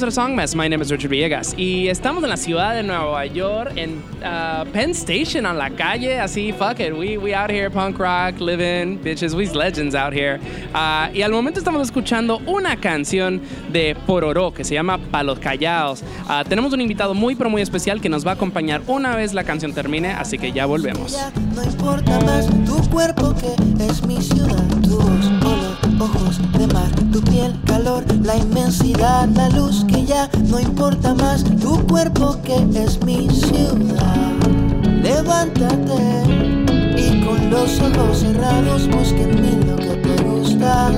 welcome to another episode of Song Mess. My name is Richard Villegas y estamos en la ciudad de Nueva York en uh, Penn Station on la calle, así fuck it, we we out here punk rock, living bitches, we's legends out here. Uh, y al momento estamos escuchando una canción de Pororó que se llama Pa los Callados. Uh, tenemos un invitado muy pero muy especial que nos va a acompañar una vez la canción termine, así que ya volvemos. No importa más tu cuerpo que es mi ciudad, ojos de mar, tu piel, calor, la inmensidad, la luz que ya no importa más tu cuerpo que es mi ciudad. Levántate y con los ojos cerrados busca en mí lo que te gusta.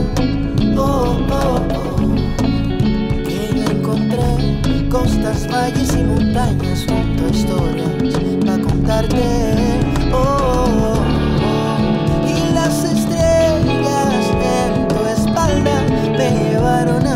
Oh, oh, oh. Que yo encontré costas, valles y montañas junto a historias para contarte. llevaron a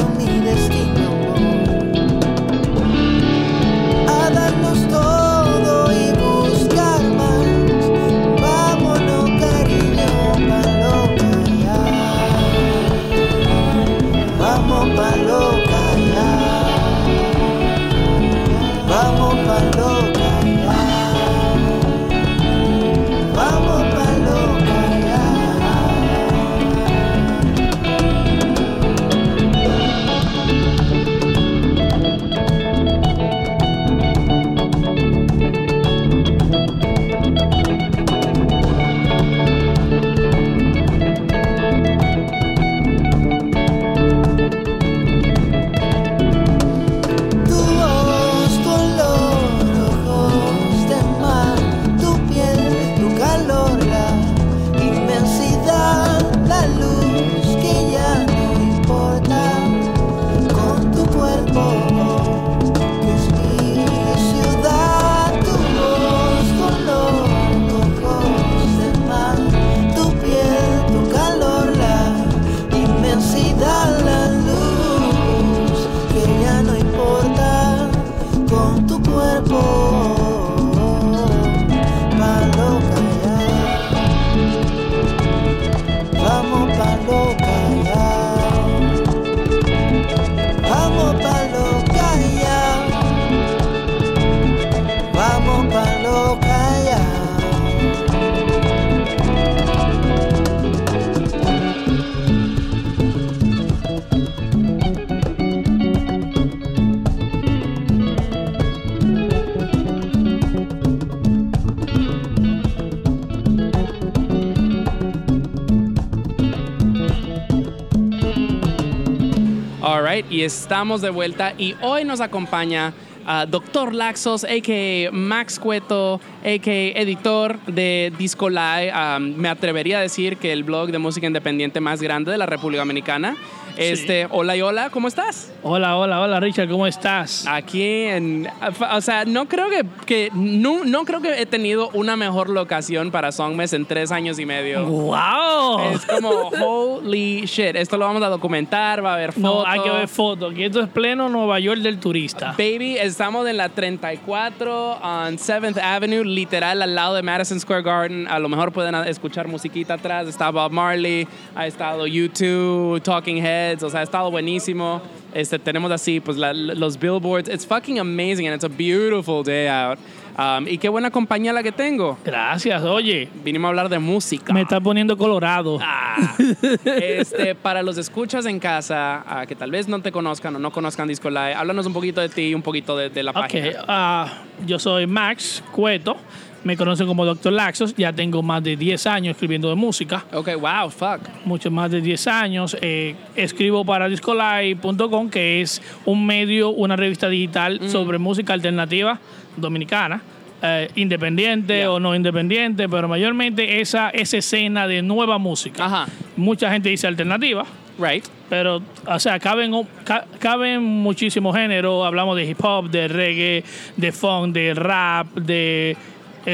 estamos de vuelta y hoy nos acompaña ah, Doctor Laxos, a.k.a. Max Cueto, a.k.a. editor de Disco Live. Ah, me atrevería a decir que el blog de música independiente más grande de la República Dominicana. Este, hola y hola, ¿cómo estás? Hola, hola, hola Richard, ¿cómo estás? Aquí en, o sea, no creo que, que no, no creo que he tenido una mejor locación para Songmes en tres años y medio. ¡Wow! Es como holy shit. Esto lo vamos a documentar, va a haber fotos. No, hay que ver fotos. Que esto es pleno Nueva York del turista. Baby, estamos en la 34 on 7th Avenue, literal al lado de Madison Square Garden. A lo mejor pueden escuchar musiquita atrás. Está Bob Marley, ha estado YouTube, Talking Heads, o sea, ha estado buenísimo. Este, tenemos así, pues, la- los billboards. It's fucking amazing and it's a beautiful day out. Um, y qué buena compañía la que tengo. Gracias, oye. Vinimos a hablar de música. Me está poniendo colorado. Ah, este, para los escuchas en casa, ah, que tal vez no te conozcan o no conozcan Disco Live, háblanos un poquito de ti y un poquito de, de la Ok, página. ah, yo soy Max Cueto. Me conocen como Dr. Laxos. Ya tengo más de 10 años escribiendo de música. Ok, wow, fuck. Mucho más de 10 años. Eh, escribo para discolai.com, que es un medio, una revista digital sobre música alternativa dominicana. eh, independiente Yeah. o no independiente, pero mayormente esa, esa escena de nueva música. Ajá. Mucha gente dice alternativa, Right. pero, o sea, caben, ca- caben muchísimos géneros. Hablamos de hip hop, de reggae, de funk, de rap, de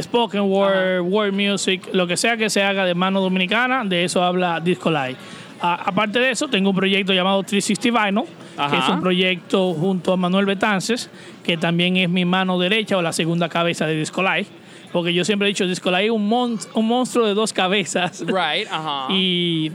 spoken word, word music, lo que sea que se haga de mano dominicana, de eso habla Disco Live. Ah, aparte de eso, tengo un proyecto llamado 360 Vinyl, que es un proyecto junto a Manuel Betances, que también es mi mano derecha o la segunda cabeza de Disco Live. Porque yo siempre he dicho, Disco Live es un, mon- un monstruo de dos cabezas. Right, ajá. Y,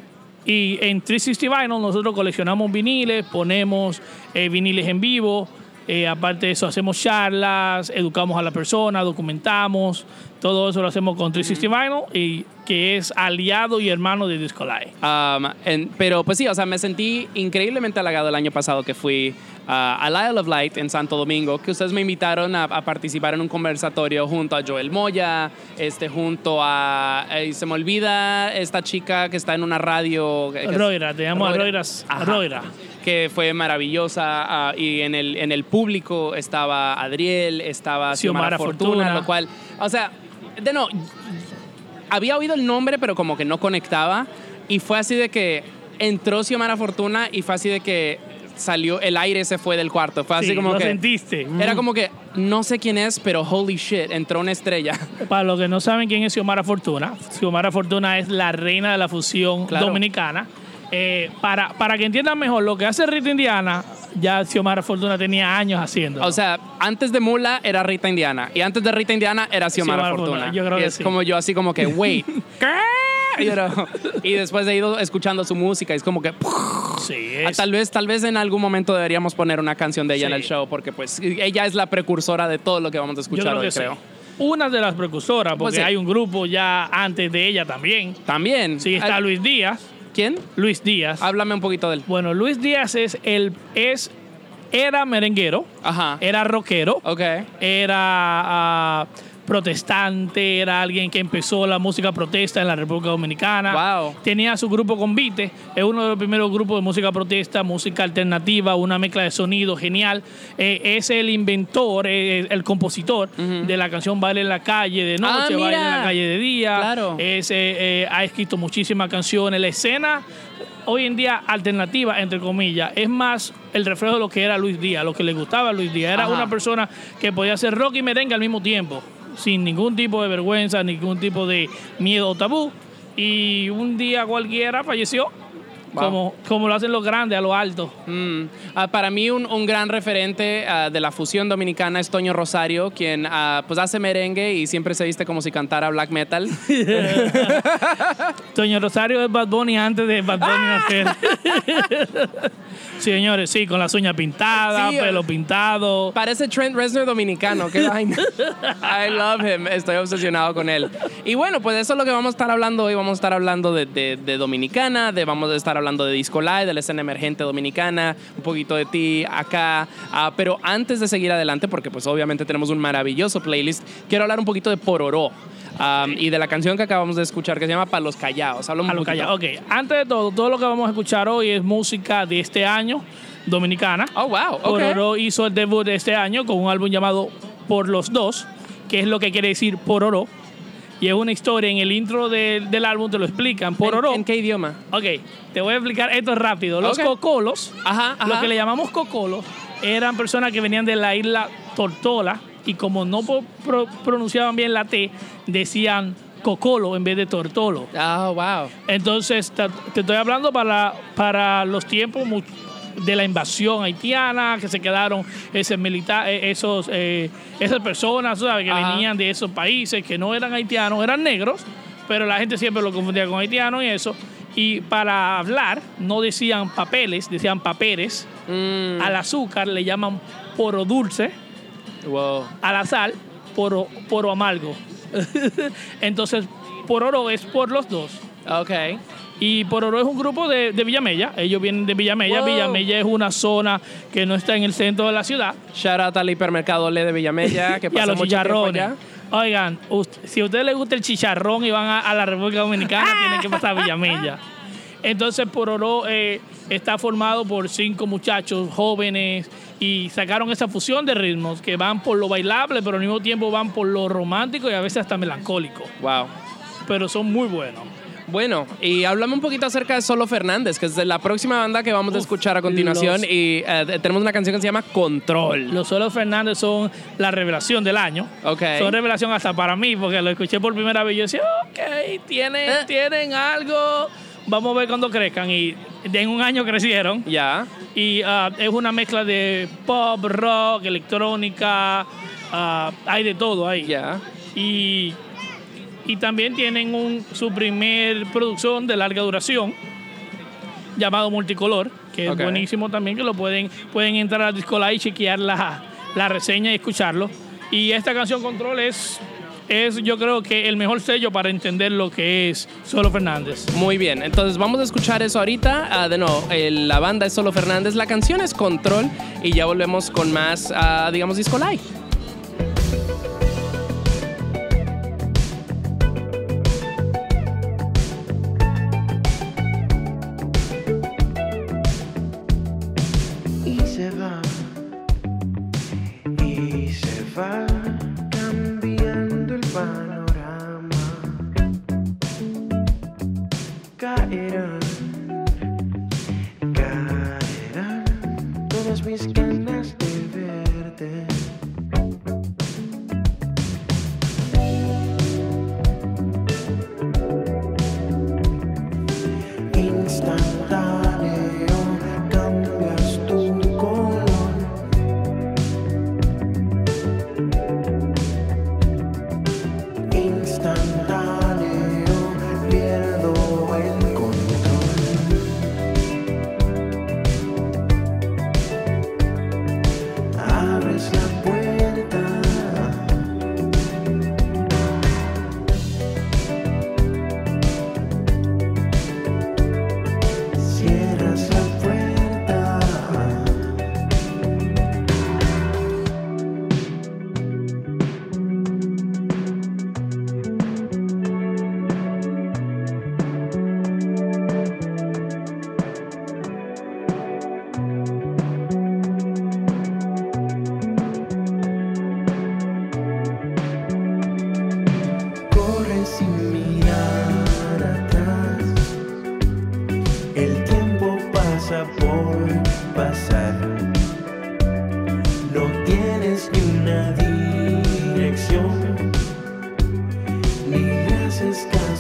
y en 360 Vinyl nosotros coleccionamos viniles, ponemos eh, viniles en vivo. Eh, aparte de eso, hacemos charlas, educamos a la persona, documentamos. Todo eso lo hacemos con 360 Vinyl, y, que es aliado y hermano de Disco Live. Um, en- pero pues sí, o sea, me sentí increíblemente halagado el año pasado que fui uh, al Isle of Light en Santo Domingo, que ustedes me invitaron a, a participar en un conversatorio junto a Joel Moya, este, junto a, eh, se me olvida esta chica que está en una radio. Roira, te llamo a Roira. Ajá. Roira. que fue maravillosa ah, y en el, en el público estaba Adriel, estaba Xiomara Fortuna, Fortuna. lo cual, o sea, de no, había oído el nombre pero como que no conectaba y fue así de que entró Xiomara Fortuna y fue así de que salió, el aire se fue del cuarto, fue así Sí, como lo que... sentiste. Era Mm. como que no sé quién es, pero holy shit, entró una estrella. Para los que no saben quién es Xiomara Fortuna, Xiomara Fortuna es la reina de la fusión Claro. dominicana. Eh, para, para que entiendan mejor, lo que hace Rita Indiana, ya Xiomara Fortuna tenía años haciendo. O sea, antes de Mula era Rita Indiana y antes de Rita Indiana era Xiomara, Xiomara Fortuna. Fortuna, yo creo y que es sí. como yo así como que, wait, ¿qué? You know, y después he ido escuchando su música y es como que sí, ah, es- tal vez tal vez en algún momento deberíamos poner una canción de ella en el show porque pues ella es la precursora de todo lo que vamos a yo escuchar creo hoy, que sí. creo. Una de las precursoras, porque Pues sí. hay un grupo ya antes de ella también. También. Sí, está Luis Díaz. ¿Quién? Luis Díaz. Háblame un poquito de él. Bueno, Luis Díaz es el es era merenguero, Ajá. era rockero, Ok. era ah, protestante, era alguien que empezó la música protesta en la República Dominicana. Wow. Tenía su grupo Convite, es uno de los primeros grupos de música protesta, música alternativa, una mezcla de sonido genial. Eh, es el inventor, eh, el compositor de la canción Baile en la calle de Ah, noche, Baile en la calle de día. Claro. Es, eh, eh, ha escrito muchísimas canciones. La escena hoy en día alternativa, entre comillas, es más el reflejo de lo que era Luis Díaz, lo que le gustaba a Luis Díaz. Era Ajá. una persona que podía hacer rock y merengue al mismo tiempo, sin ningún tipo de vergüenza, ningún tipo de miedo o tabú. Y un día cualquiera falleció, Wow. como, como lo hacen los grandes, a lo alto. Mm. Ah, para mí un, un gran referente ah, de la fusión dominicana es Toño Rosario, quien ah, pues hace merengue y siempre se viste como si cantara black metal. Toño Rosario es Bad Bunny antes de Bad Bunny Ah. nacer. Señores, sí, con las uñas pintadas, Sí, pelo eh. pintado. Parece Trent Reznor dominicano, qué vaina. I love him, estoy obsesionado con él. Y bueno, pues eso es lo que vamos a estar hablando hoy. Vamos a estar hablando de, de- de Dominicana, de, vamos a estar hablando de Disco Live, de la escena emergente dominicana, un poquito de ti acá. Ah, pero antes de seguir adelante, porque pues obviamente tenemos un maravilloso playlist, quiero hablar un poquito de Pororó. ah, y de la canción que acabamos de escuchar que se llama Pa' los Callados. Háblame A un poquito. callado. Ok, antes de todo, todo lo que vamos a escuchar hoy es música de este año, dominicana. Oh, wow, ok. Pororó hizo el debut de este año con un álbum llamado Por los Dos, que es lo que quiere decir Pororó. Y es una historia, en el intro de- del álbum te lo explican. Pororó. ¿En, en qué idioma? Ok, te voy a explicar esto rápido. Los cocolos, Ajá, ajá. lo que le llamamos cocolos, eran personas que venían de la isla Tortola y como no pro- pronunciaban bien la T, decían cocolo en vez de tortolo. Oh, wow. Entonces, te, te estoy hablando para, para los tiempos de la invasión haitiana, que se quedaron ese milita- eh, esos, eh, esas personas ¿sabes? que Ajá. venían de esos países, que no eran haitianos, eran negros, pero la gente siempre lo confundía con haitiano y eso. Y para hablar, no decían papeles, decían papeles. Mm, Al azúcar le llaman poro dulce, wow. a la sal, poro, poro amargo. Entonces, pororo es por los dos. Ok. Y Pororo es un grupo de, de Villamella. Ellos vienen de Villamella. Wow. Villamella es una zona que no está en el centro de la ciudad. Out al hipermercado Le de Villamella, que y a pasa los mucho chicharrones. Oigan, si a ustedes les gusta el chicharrón y van a, a la República Dominicana, tienen que pasar a Villamella. Entonces, Pororó eh, está formado por cinco muchachos jóvenes y sacaron esa fusión de ritmos que van por lo bailable, pero al mismo tiempo van por lo romántico y a veces hasta melancólico. Wow. Pero son muy buenos. Bueno, y háblame un poquito acerca de Solo Fernández, que es de la próxima banda que vamos a escuchar a continuación. los- Y eh, tenemos una canción que se llama Control. Los Solos Fernández son la revelación del año. Ok. Son revelación hasta para mí, porque lo escuché por primera vez y yo decía, ok, tienen, Eh. tienen algo. Vamos a ver cuando crezcan. Y en un año crecieron. Ya. Y ah, es una mezcla de pop, rock, electrónica. ah, hay de todo ahí. Ya. Y, y también tienen un, su primer producción de larga duración llamado Multicolor, que Ok. es buenísimo también, que lo pueden, pueden entrar a Disco Live y chequear la, la reseña y escucharlo. Y esta canción Control es, es yo creo que el mejor sello para entender lo que es Solo Fernández. Muy bien, entonces vamos a escuchar eso ahorita. Ah, de nuevo, el- la banda es Solo Fernández, la canción es Control y ya volvemos con más, ah, digamos, Disco Live.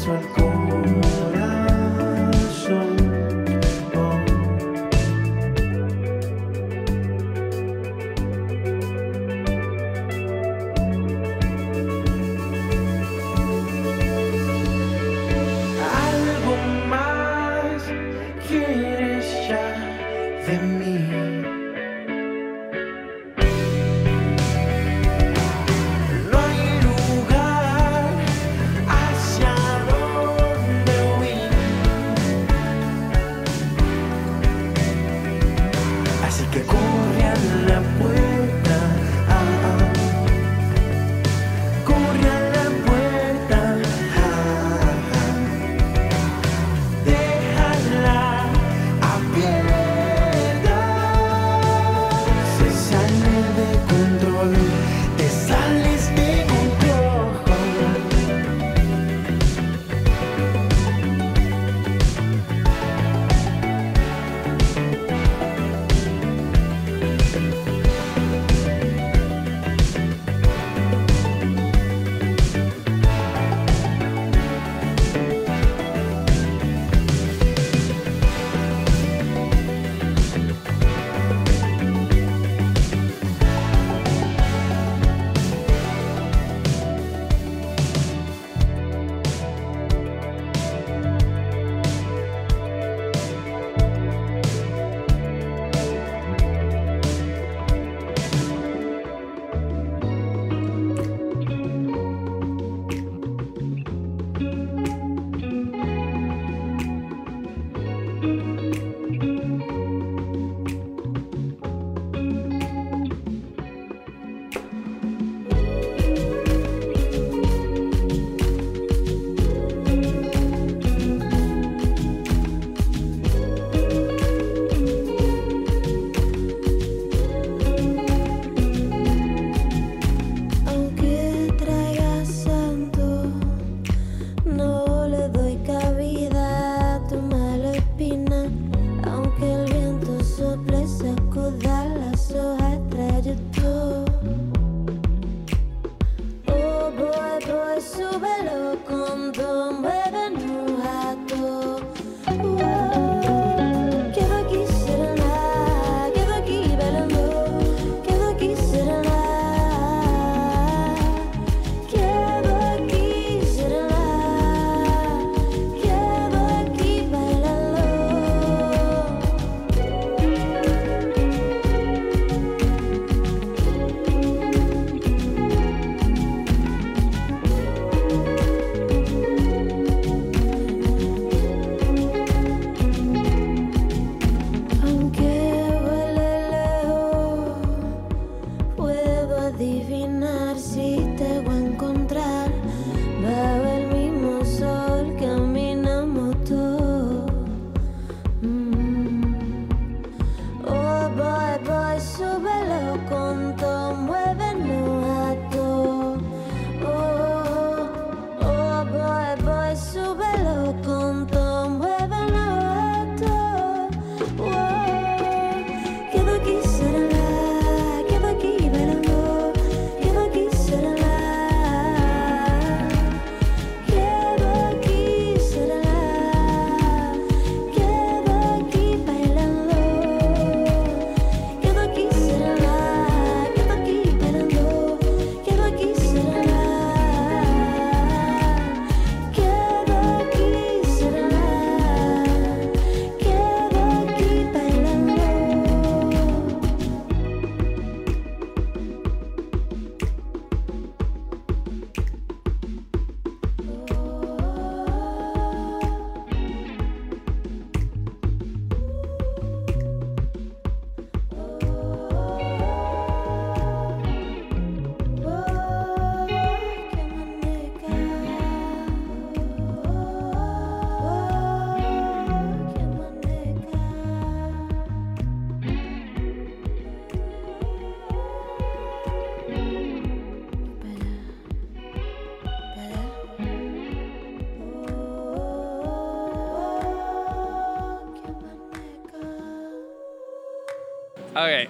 Corazón.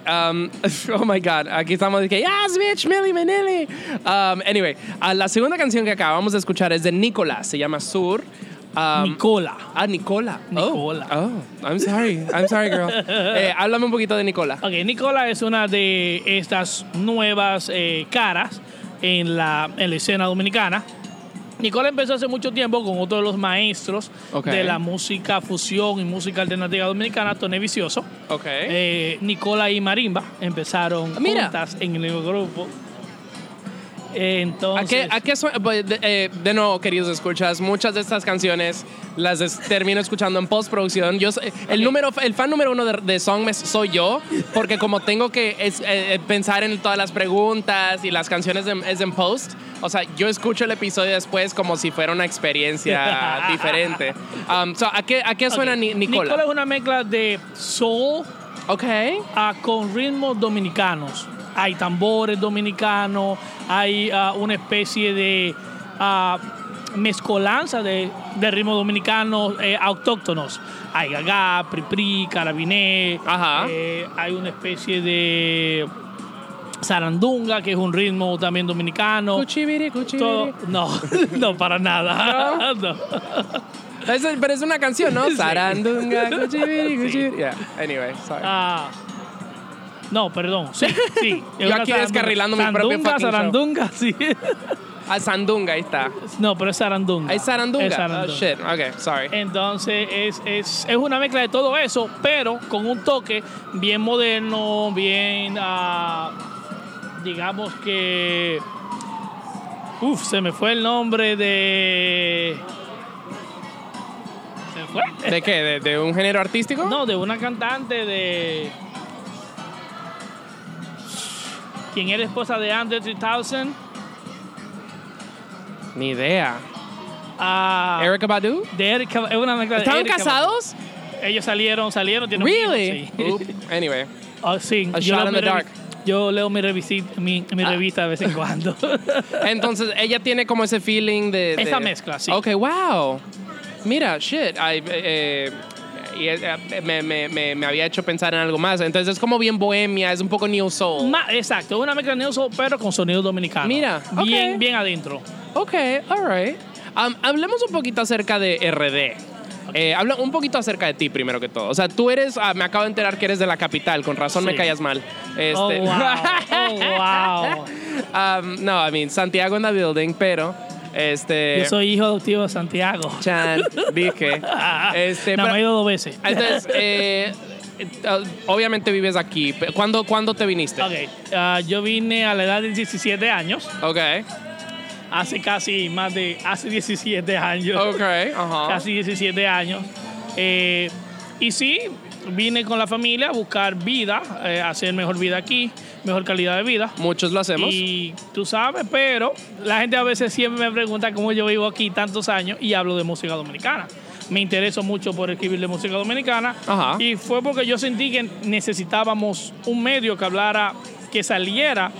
Um, oh my God. Aquí estamos de que, yes, bitch, Millie Manili. Um, anyway, uh, la segunda canción que acabamos de escuchar es de Nicolás. Se llama Sur. Um, Nicola. ah, Nicola. Oh. Nicola. Oh, I'm sorry. I'm sorry, girl. Eh, háblame un poquito de Nicola. Ok, Nicola es una de estas nuevas eh, caras en la, en la escena dominicana. Nicola empezó hace mucho tiempo con otro de los maestros de la música fusión y música alternativa dominicana, Tony Vicioso. Eh, Nicola y Marimba empezaron Mira. juntas en el grupo. Eh, ¿A Entonces, qué, a qué suena? Pues, De, eh, de nuevo, queridos escuchas, muchas de estas canciones las termino escuchando en postproducción. Yo, el, número, el fan número uno de, de Songmes soy yo, porque como tengo que es- eh, eh, pensar en todas las preguntas y las canciones en- es en post, o sea, yo escucho el episodio después como si fuera una experiencia diferente. Um, so, ¿a, qué, ¿A qué suena ok, Ni- Nicola? Nicola es una mezcla de soul Ok. ah, con ritmos dominicanos. Hay tambores dominicanos, hay ah, una especie de ah, mezcolanza de, de ritmos dominicanos eh, autóctonos. Hay gagá, pripri, carabiné, eh, hay una especie de zarandunga, que es un ritmo también dominicano. Cuchibiri, cuchibiri. Todo- no, no, para nada. No. Es- pero es una canción, ¿no? Sí. Sarandunga, cuchibiri, cuchibiri. Yeah. Anyway, sorry. Ah, no, perdón. Sí, sí. Es Yo aquí zarandunga. descarrilando mi propio fucking show. zarandunga, sí. Ah, Sandunga, ahí está. No, pero es zarandunga. ¿Hay Sarandunga? Es zarandunga. Oh, shit. Ok, sorry. Entonces es, es, es una mezcla de todo eso, pero con un toque bien moderno, bien, ah, digamos que... Uf, se me fue el nombre de... ¿Se fue? ¿De qué? ¿De, de un género artístico? No, de una cantante de... ¿Quién era esposa de Andre 3000? Ni idea. Ah, ¿Erika Badu? de Erika, es una mezcla de ¿Estaban Erika casados? Badu. Ellos salieron, salieron, tienen Really? sí. Anyway. Ah, sí, A yo shot in the dark. Yo leo mi, revisi- mi, mi Ah. revista de vez en cuando. Entonces, ella tiene como ese feeling de... de- Esa mezcla, sí. Ok, wow. Mira, shit. I, eh, y, eh, me, me, me, me había hecho pensar en algo más. Entonces, es como bien bohemia, es un poco new soul. Ma- exacto, una mezcla neo soul, pero con sonido dominicano. Mira, bien, ok. bien adentro. Ok, alright. Um, hablemos un poquito acerca de RD. Eh, habla un poquito acerca de ti primero que todo. O sea, tú eres, ah, me acabo de enterar que eres de la capital, con razón me Sí. callas mal. Este, Oh, wow. Oh, wow. Um, no, I mean, Santiago en the building, pero este. Yo soy hijo adoptivo de Santiago. Chan, dije. Este, no, pero- me he ido dos veces. entonces, eh, obviamente vives aquí. ¿Cuándo, ¿cuándo te viniste? Ok, ah, yo vine a la edad de 17 años, Ok. hace casi más de, hace 17 años. Ok. Ajá. casi 17 años. Eh, y sí, vine con la familia a buscar vida, eh, hacer mejor vida aquí, mejor calidad de vida. Muchos lo hacemos. Y tú sabes, pero la gente a veces siempre me pregunta cómo yo vivo aquí tantos años y hablo de música dominicana. Me intereso mucho por escribir de música dominicana Ajá. y fue porque yo sentí que necesitábamos un medio que hablara, que saliera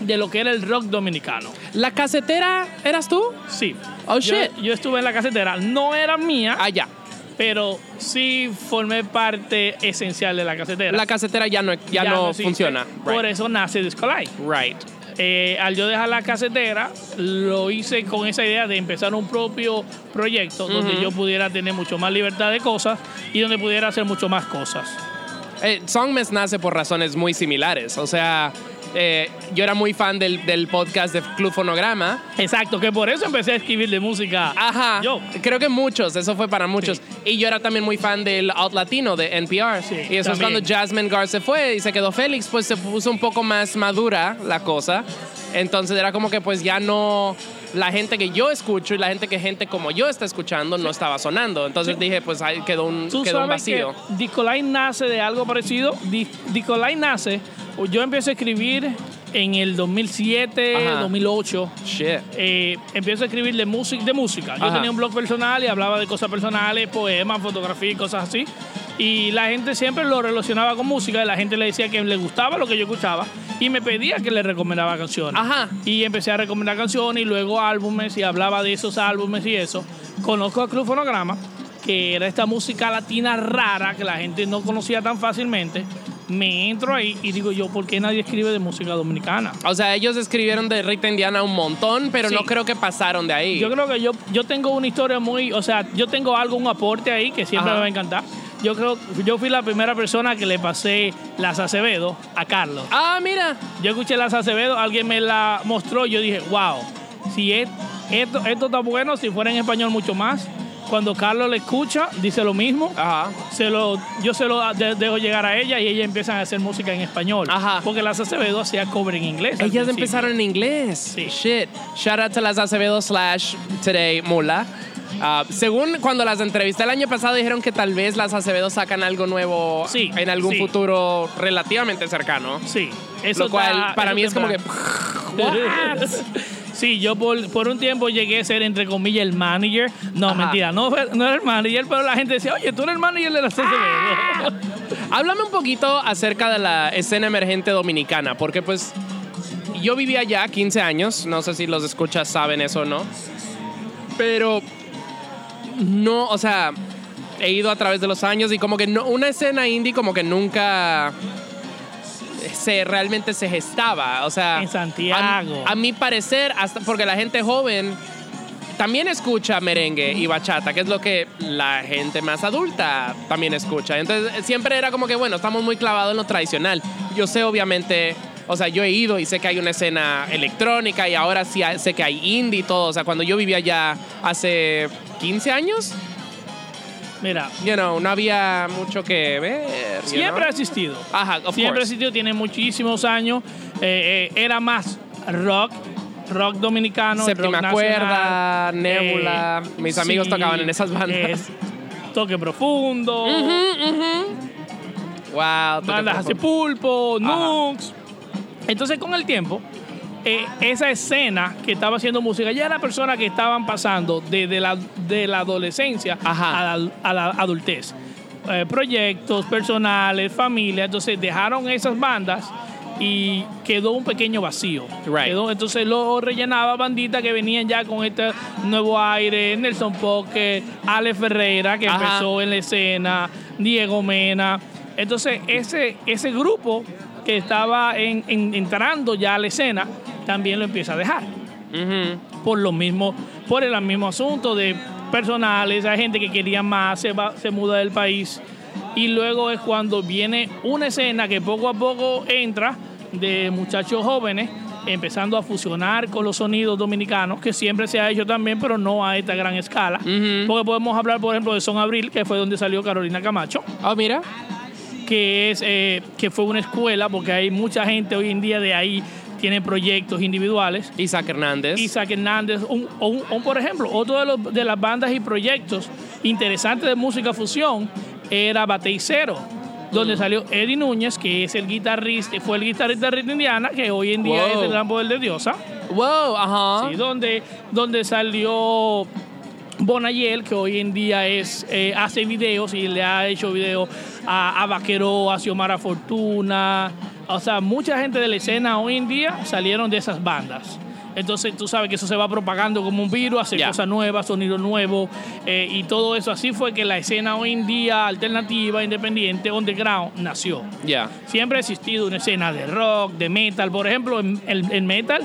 de lo que era el rock dominicano. ¿La casetera eras tú? Sí. Oh, Yo- shit. Yo, estuve en la casetera, no era mía, Ah, ya. Pero sí formé parte esencial de la casetera. La casetera ya no, ya no, funciona. Por Right. eso nace Disco Live. right. Eh, al yo dejar la casetera, lo hice con esa idea de empezar un propio proyecto donde yo pudiera tener mucho más libertad de cosas y donde pudiera hacer mucho más cosas. Eh, Songmes nace por razones muy similares. O sea, eh, yo era muy fan del, del podcast de Club Fonograma. Exacto, que por eso empecé a escribir de música. Ajá. Yo. Creo que muchos, eso fue para muchos. Y yo era también muy fan del Out Latino de NPR. Sí, y eso es cuando Jasmine Gar se fue y se quedó Félix, pues se puso un poco más madura la cosa. Entonces era como que pues ya no la gente que yo escucho y la gente que gente como yo está escuchando no estaba sonando. Entonces dije, pues ahí quedó un, Tú quedó un que vacío. Dicolai nace de algo parecido. Di- Dicolai nace, yo empecé a escribir en el 2007, Ajá. 2008. Shit. eh, empiezo a escribir de, música de música. Yo Ajá. tenía un blog personal y hablaba de cosas personales, poemas, fotografía y cosas así. Y la gente siempre lo relacionaba con música y la gente le decía que le gustaba lo que yo escuchaba y me pedía que le recomendaba canciones. Ajá. Y empecé a recomendar canciones y luego álbumes y hablaba de esos álbumes y eso. Conozco a Club Fonograma, que era esta música latina rara que la gente no conocía tan fácilmente. me entro ahí y digo yo, ¿por qué nadie escribe de música dominicana? O sea, ellos escribieron de Rita Indiana un montón, pero Sí. no creo que pasaron de ahí. Yo creo que yo, yo tengo una historia muy, o sea, yo tengo algo, un aporte ahí que siempre Ajá. me va a encantar. Yo creo, yo fui la primera persona que le pasé las Acevedo a Carlos. Ah, mira. Yo escuché las Acevedo, alguien me la mostró, yo dije, wow, si es- esto, esto está bueno, si fuera en español mucho más. Cuando Carlos le escucha, dice lo mismo. Ajá. Se lo, yo se lo de- dejo llegar a ella y ella empiezan a hacer música en español. Ajá. Porque las Acevedo hacía cover en inglés. Ellas empezaron en inglés. Sí. Shit. Shout out to las Acevedo slash Today Mula. Ah, según cuando las entrevisté el año pasado, dijeron que tal vez las Acevedo sacan algo nuevo Sí, en algún sí. futuro relativamente cercano. Sí. Eso Lo cual para eso mí es como que. temprano. What? Sí, yo por, por un tiempo llegué a ser, entre comillas, el manager. No, Ajá. mentira, no, no era el manager, pero la gente decía, oye, tú eres el manager de la CCB. Háblame un poquito acerca de la escena emergente dominicana, porque pues yo vivía allá 15 años, no sé si los escuchas saben eso o no, pero no, o sea, he ido a través de los años y como que no, una escena indie como que nunca se realmente se gestaba, o sea, En Santiago. A, a mi parecer, hasta porque la gente joven también escucha merengue y bachata, que es lo que la gente más adulta también escucha. Entonces siempre era como que, bueno, estamos muy clavados en lo tradicional. Yo sé obviamente, o sea, yo he ido y sé que hay una escena electrónica y ahora sí sé que hay indie y todo. O sea, cuando yo vivía allá hace 15 años, Mira, you know, no había mucho que ver. you siempre know? ha existido. Ajá, of siempre ha course. existido, tiene muchísimos años. Eh, eh, era más rock, rock dominicano. Séptima rock cuerda, nacional. Nébula. Mis amigos tocaban en esas bandas. toque profundo, Wow. toque bandas así profundo. pulpo, Ajá. nux. Entonces con el tiempo, eh, esa escena que estaba haciendo música, ya era personas que estaban pasando desde la, de la adolescencia a la, a la adultez. Eh, proyectos personales, familia, entonces dejaron esas bandas y quedó un pequeño vacío. Right. Quedó- entonces lo rellenaba banditas que venían ya con este nuevo aire, Nelson Poque, Ale Ferreira, que Ajá. empezó en la escena, Diego Mena. Entonces, ese, ese grupo que estaba en- en- entrando ya a la escena, también lo empieza a dejar. Por lo mismo, por el mismo asunto de personales, hay gente que quería más, se, va, se muda del país. Y luego es cuando viene una escena que poco a poco entra de muchachos jóvenes empezando a fusionar con los sonidos dominicanos, que siempre se ha hecho también, pero no a esta gran escala. Porque podemos hablar, por ejemplo, de Son Abril, que fue donde salió Carolina Camacho Oh, mira. que es eh, que fue una escuela porque hay mucha gente hoy en día de ahí tiene proyectos individuales Isaac Hernández. Isaac Hernández un, un- por ejemplo otro de, los, de las bandas y proyectos interesantes de música fusión era Bateicero donde salió Eddie Núñez que es el guitarrista fue el guitarrista de Rita Indiana que hoy en día Wow. es el gran poder de Diosa Wow, ajá. Sí, donde, donde salió Bonayel, que hoy en día es, eh, hace videos y le ha hecho videos a, a Vaquero, a Xiomara Fortuna. O sea, mucha gente de la escena hoy en día salieron de esas bandas. Entonces tú sabes que eso se va propagando como un virus, hacer Ya. cosas nuevas, sonidos nuevos eh, y todo eso. Así fue que la escena hoy en día alternativa, independiente, underground, nació. Ya. Siempre ha existido una escena de rock, de metal. Por ejemplo, en el, el metal,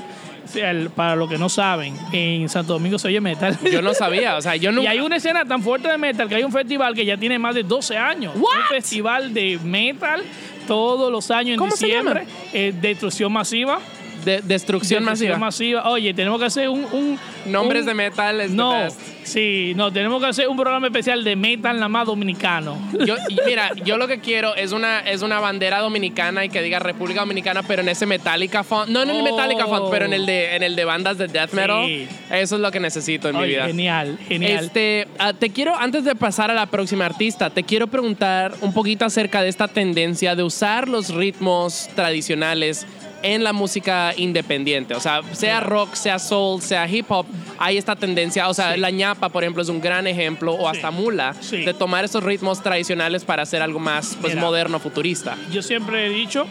el- para los que no saben, en Santo Domingo se oye metal. Yo no sabía, o sea, yo Y nunca. hay una escena tan fuerte de metal que hay un festival que ya tiene más de 12 años. What? Un festival de metal todos los años en ¿Cómo se diciembre. eh, destrucción masiva. De- destrucción masiva. masiva. Oye, tenemos que hacer un... un- Nombres un- de metal es the No, best. sí, no, tenemos que hacer un programa especial de metal nada más dominicano. Yo, mira, yo lo que quiero es una, es una bandera dominicana y que diga República Dominicana, pero en ese Metallica font. No en el Oh. Metallica font, pero en el de, en el de bandas de death metal. Sí. Eso es lo que necesito en mi vida. genial, genial. Este, ah, te quiero, antes de pasar a la próxima artista, te quiero preguntar un poquito acerca de esta tendencia de usar los ritmos tradicionales en la música independiente. O sea, sea rock, sea soul, sea hip hop, hay esta tendencia. O sea, Sí. la ñapa, por ejemplo, es un gran ejemplo, o Sí. hasta mula, Sí. de tomar esos ritmos tradicionales para hacer algo más pues, Mira. moderno, futurista. Yo siempre he dicho,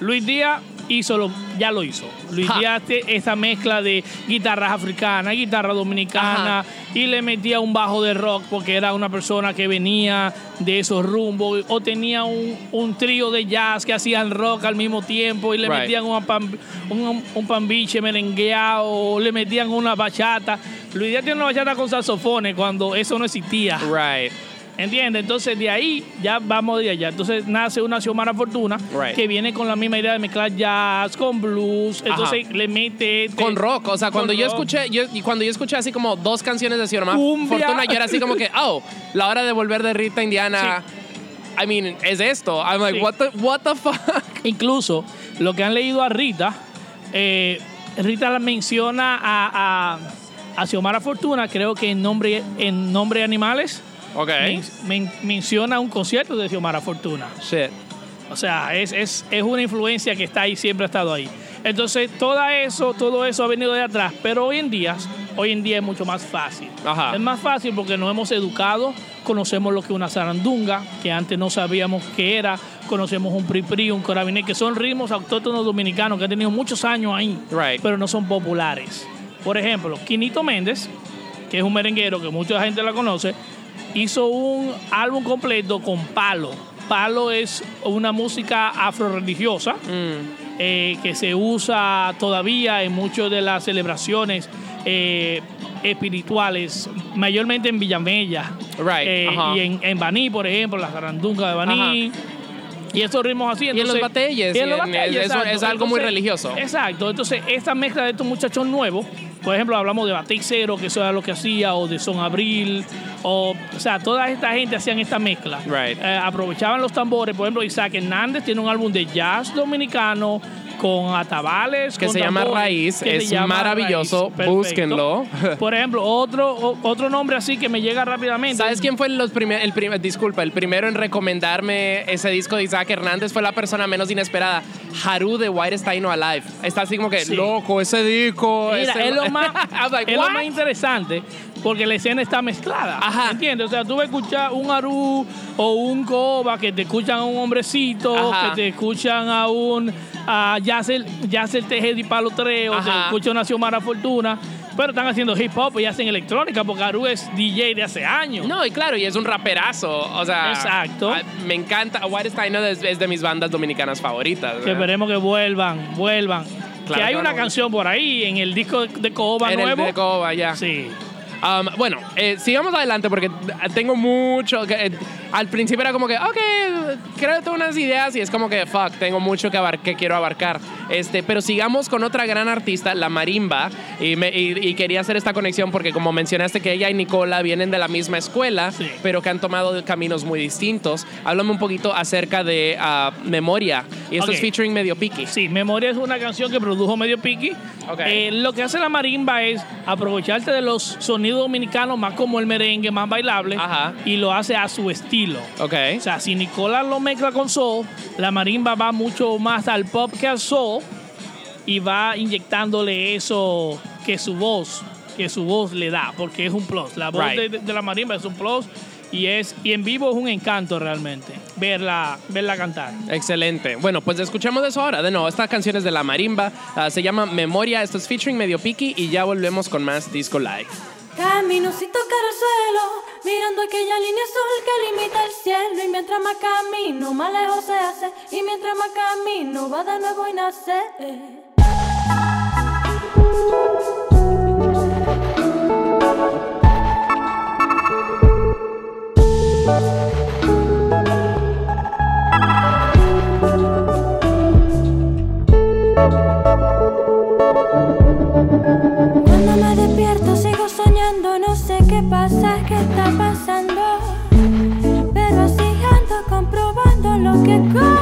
Luis Díaz hizo lo, ya lo hizo. Luis Ja. Díaz te- esa mezcla de guitarras africanas, guitarra dominicana y le metía un bajo de rock porque era una persona que venía de esos rumbos o tenía un, un trío de jazz que hacían rock al mismo tiempo y le Right. metían una pam- un, un pambiche merengueado o le metían una bachata. Luis Díaz tiene una bachata con saxofones cuando eso no existía. Right. ¿Entiendes? Entonces de ahí ya vamos de allá. Entonces nace una Xiomara Fortuna Right. que viene con la misma idea de mezclar jazz con blues. Entonces le mete. te- Con rock, o sea, cuando yo rock. escuché, yo, cuando yo escuché así como dos canciones de Xiomara. Fortuna, yo era así como que, oh, la hora de volver de Rita Indiana. I mean, es esto. I'm like, Sí. what the, what the fuck? Incluso lo que han leído a Rita, eh, Rita la menciona a, a, a Xiomara Fortuna, creo que en nombre, en nombre de animales, Ok. men- men- menciona un concierto de Xiomara Fortuna. Shit. O sea, es, es, es una influencia que está ahí, siempre ha estado ahí. Entonces, todo eso, todo eso ha venido de atrás, pero hoy en día, hoy en día es mucho más fácil. Ajá. Es más fácil porque nos hemos educado, conocemos lo que es una zarandunga, que antes no sabíamos qué era, conocemos un pripri, un corabiné, que son ritmos autóctonos dominicanos que han tenido muchos años ahí, Right. pero no son populares. Por ejemplo, Quinito Méndez, que es un merenguero que mucha gente la conoce, hizo un álbum completo con palo. Palo es una música afro-religiosa Mm. eh, que se usa todavía en muchas de las celebraciones eh, espirituales, mayormente en Villamella Right, eh, y en, en Baní, por ejemplo, la zarandunga de Baní. Y esos ritmos así. en los entonces- bateyes, y en y los bateyes, es- es algo muy religioso. Exacto. Entonces, esta mezcla de estos muchachos nuevos, por ejemplo, hablamos de Batey Cero, que eso era lo que hacía, o de Son Abril, o, o sea, toda esta gente hacían esta mezcla. Right. Eh, aprovechaban los tambores. Por ejemplo, Isaac Hernández tiene un álbum de jazz dominicano con atabales. Que con se llama Raíz, es llama maravilloso, Raíz. Búsquenlo. Por ejemplo, otro, otro nombre así que me llega rápidamente. ¿Sabes quién fue los primer, el primer, disculpa, el primero en recomendarme ese disco de Isaac Hernández? Fue la persona menos inesperada, Haru de White Dino Alive. Está así como que, Sí. loco, ese disco. Mira, ese- es lo más, like, es lo más interesante porque la escena está mezclada. Ajá. ¿Entiendes? O sea, tú vas a escuchar un Aru o un Coba que te escuchan a un hombrecito, Ajá. que te escuchan a un a Yacel, Yacel Tejeda y Palotreo, te Ajá. escuchan a Xiomara Fortuna, pero están haciendo hip hop y hacen electrónica porque Aru es DJ de hace años. No, y claro, y es un raperazo. O sea, Exacto. ah, me encanta. White Dino es, es de mis bandas dominicanas favoritas. Que esperemos que vuelvan, vuelvan. Claro que hay una canción por ahí en el disco de Coba En el nuevo. de Coba, ya. Sí. Um, bueno, eh, sigamos adelante porque tengo mucho. que- eh, al principio era como que, ok, creo tengo unas ideas y es como que, fuck, tengo mucho que, abar que quiero abarcar. Este, pero sigamos con otra gran artista, la Marimba. Y, me- y- y quería hacer esta conexión porque, como mencionaste, que ella y Nicola vienen de la misma escuela, Sí. pero que han tomado caminos muy distintos. Háblame un poquito acerca de ah, Memoria. Y esto Ok. es featuring medio piqui. Sí, Memoria es una canción que produjo Medio Piki. Ok. Eh, lo que hace la marimba es aprovecharse de los sonidos dominicanos, más como el merengue, más bailable, Ajá. y lo hace a su estilo. Ok. O sea, si Nicolás lo mezcla con soul, la marimba va mucho más al pop que al soul y va inyectándole eso que su voz, que su voz le da, porque es un plus. La voz Right. de, de la marimba es un plus y es y en vivo es un encanto realmente verla verla cantar. Excelente. Bueno, pues escuchemos eso ahora. De nuevo, esta canción es de La Marimba. ah, se llama Memoria. Esto es featuring Medio Piki y ya volvemos con más Disco Live. Camino sin tocar el suelo, mirando aquella línea azul que limita el cielo. Y mientras más camino, más lejos se hace. Y mientras más camino, va de nuevo y nace. go.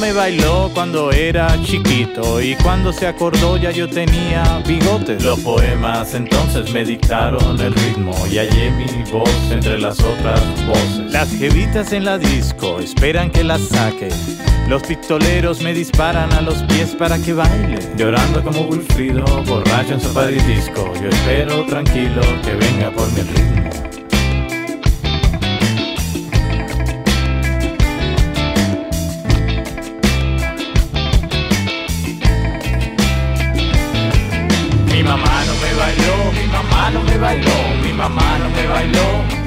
Me bailó cuando era chiquito y cuando se acordó ya yo tenía bigotes. Los poemas entonces me dictaron el ritmo y hallé mi voz entre las otras voces. Las jevitas en la disco esperan que las saque. Los pistoleros me disparan a los pies para que baile. Llorando como Wilfrido, borracho en sopa de disco. Yo espero tranquilo que venga por mi ritmo.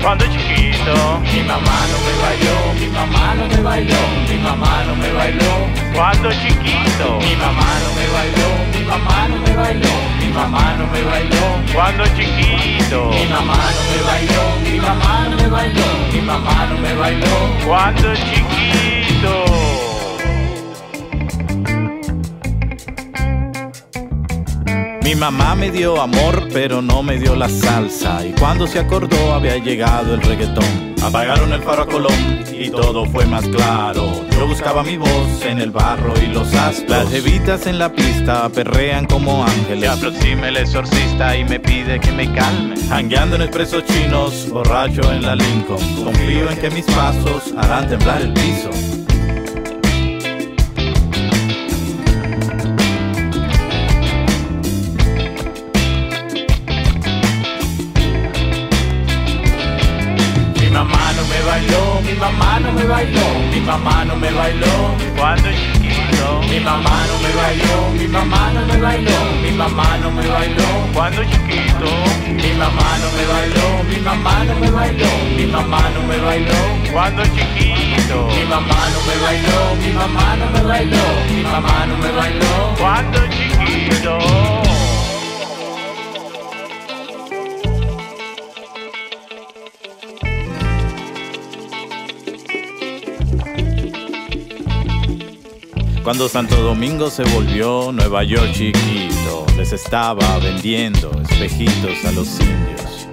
Cuando chiquito. Mi mamá no me bailó, mi mamá no me bailó, mi mamá no me bailó cuando chiquito. Mi mamá no me bailó, mi mamá no me bailó, mi mamá no me bailó cuando chiquito. Mi mamá no me bailó, mi mamá no me bailó, mi mamá no me bailó cuando chiquito. Mi mamá me dio amor, pero no me dio la salsa. Y cuando se acordó había llegado el reggaetón. Apagaron el faro a Colón y todo fue más claro. Yo buscaba mi voz en el barro y los astros. Las jevitas en la pista perrean como ángeles. Se aproxima el exorcista y me pide que me calme. Hangueando en expresos chinos, borracho en la Lincoln. Confío en que mis pasos harán temblar el piso. Cuando chiquito. Mi mamá no me bailó, mi mamá no me bailó, mi mamá no me bailó cuando chiquito. Mi mamá no me bailó, mi mamá no me bailó, mi mamá no me bailó cuando chiquito. Mi mamá no me bailó, mi mamá no me bailó, mi mamá no me bailó cuando chiquito. Cuando Santo Domingo se volvió Nueva York chiquito, les estaba vendiendo espejitos a los indios.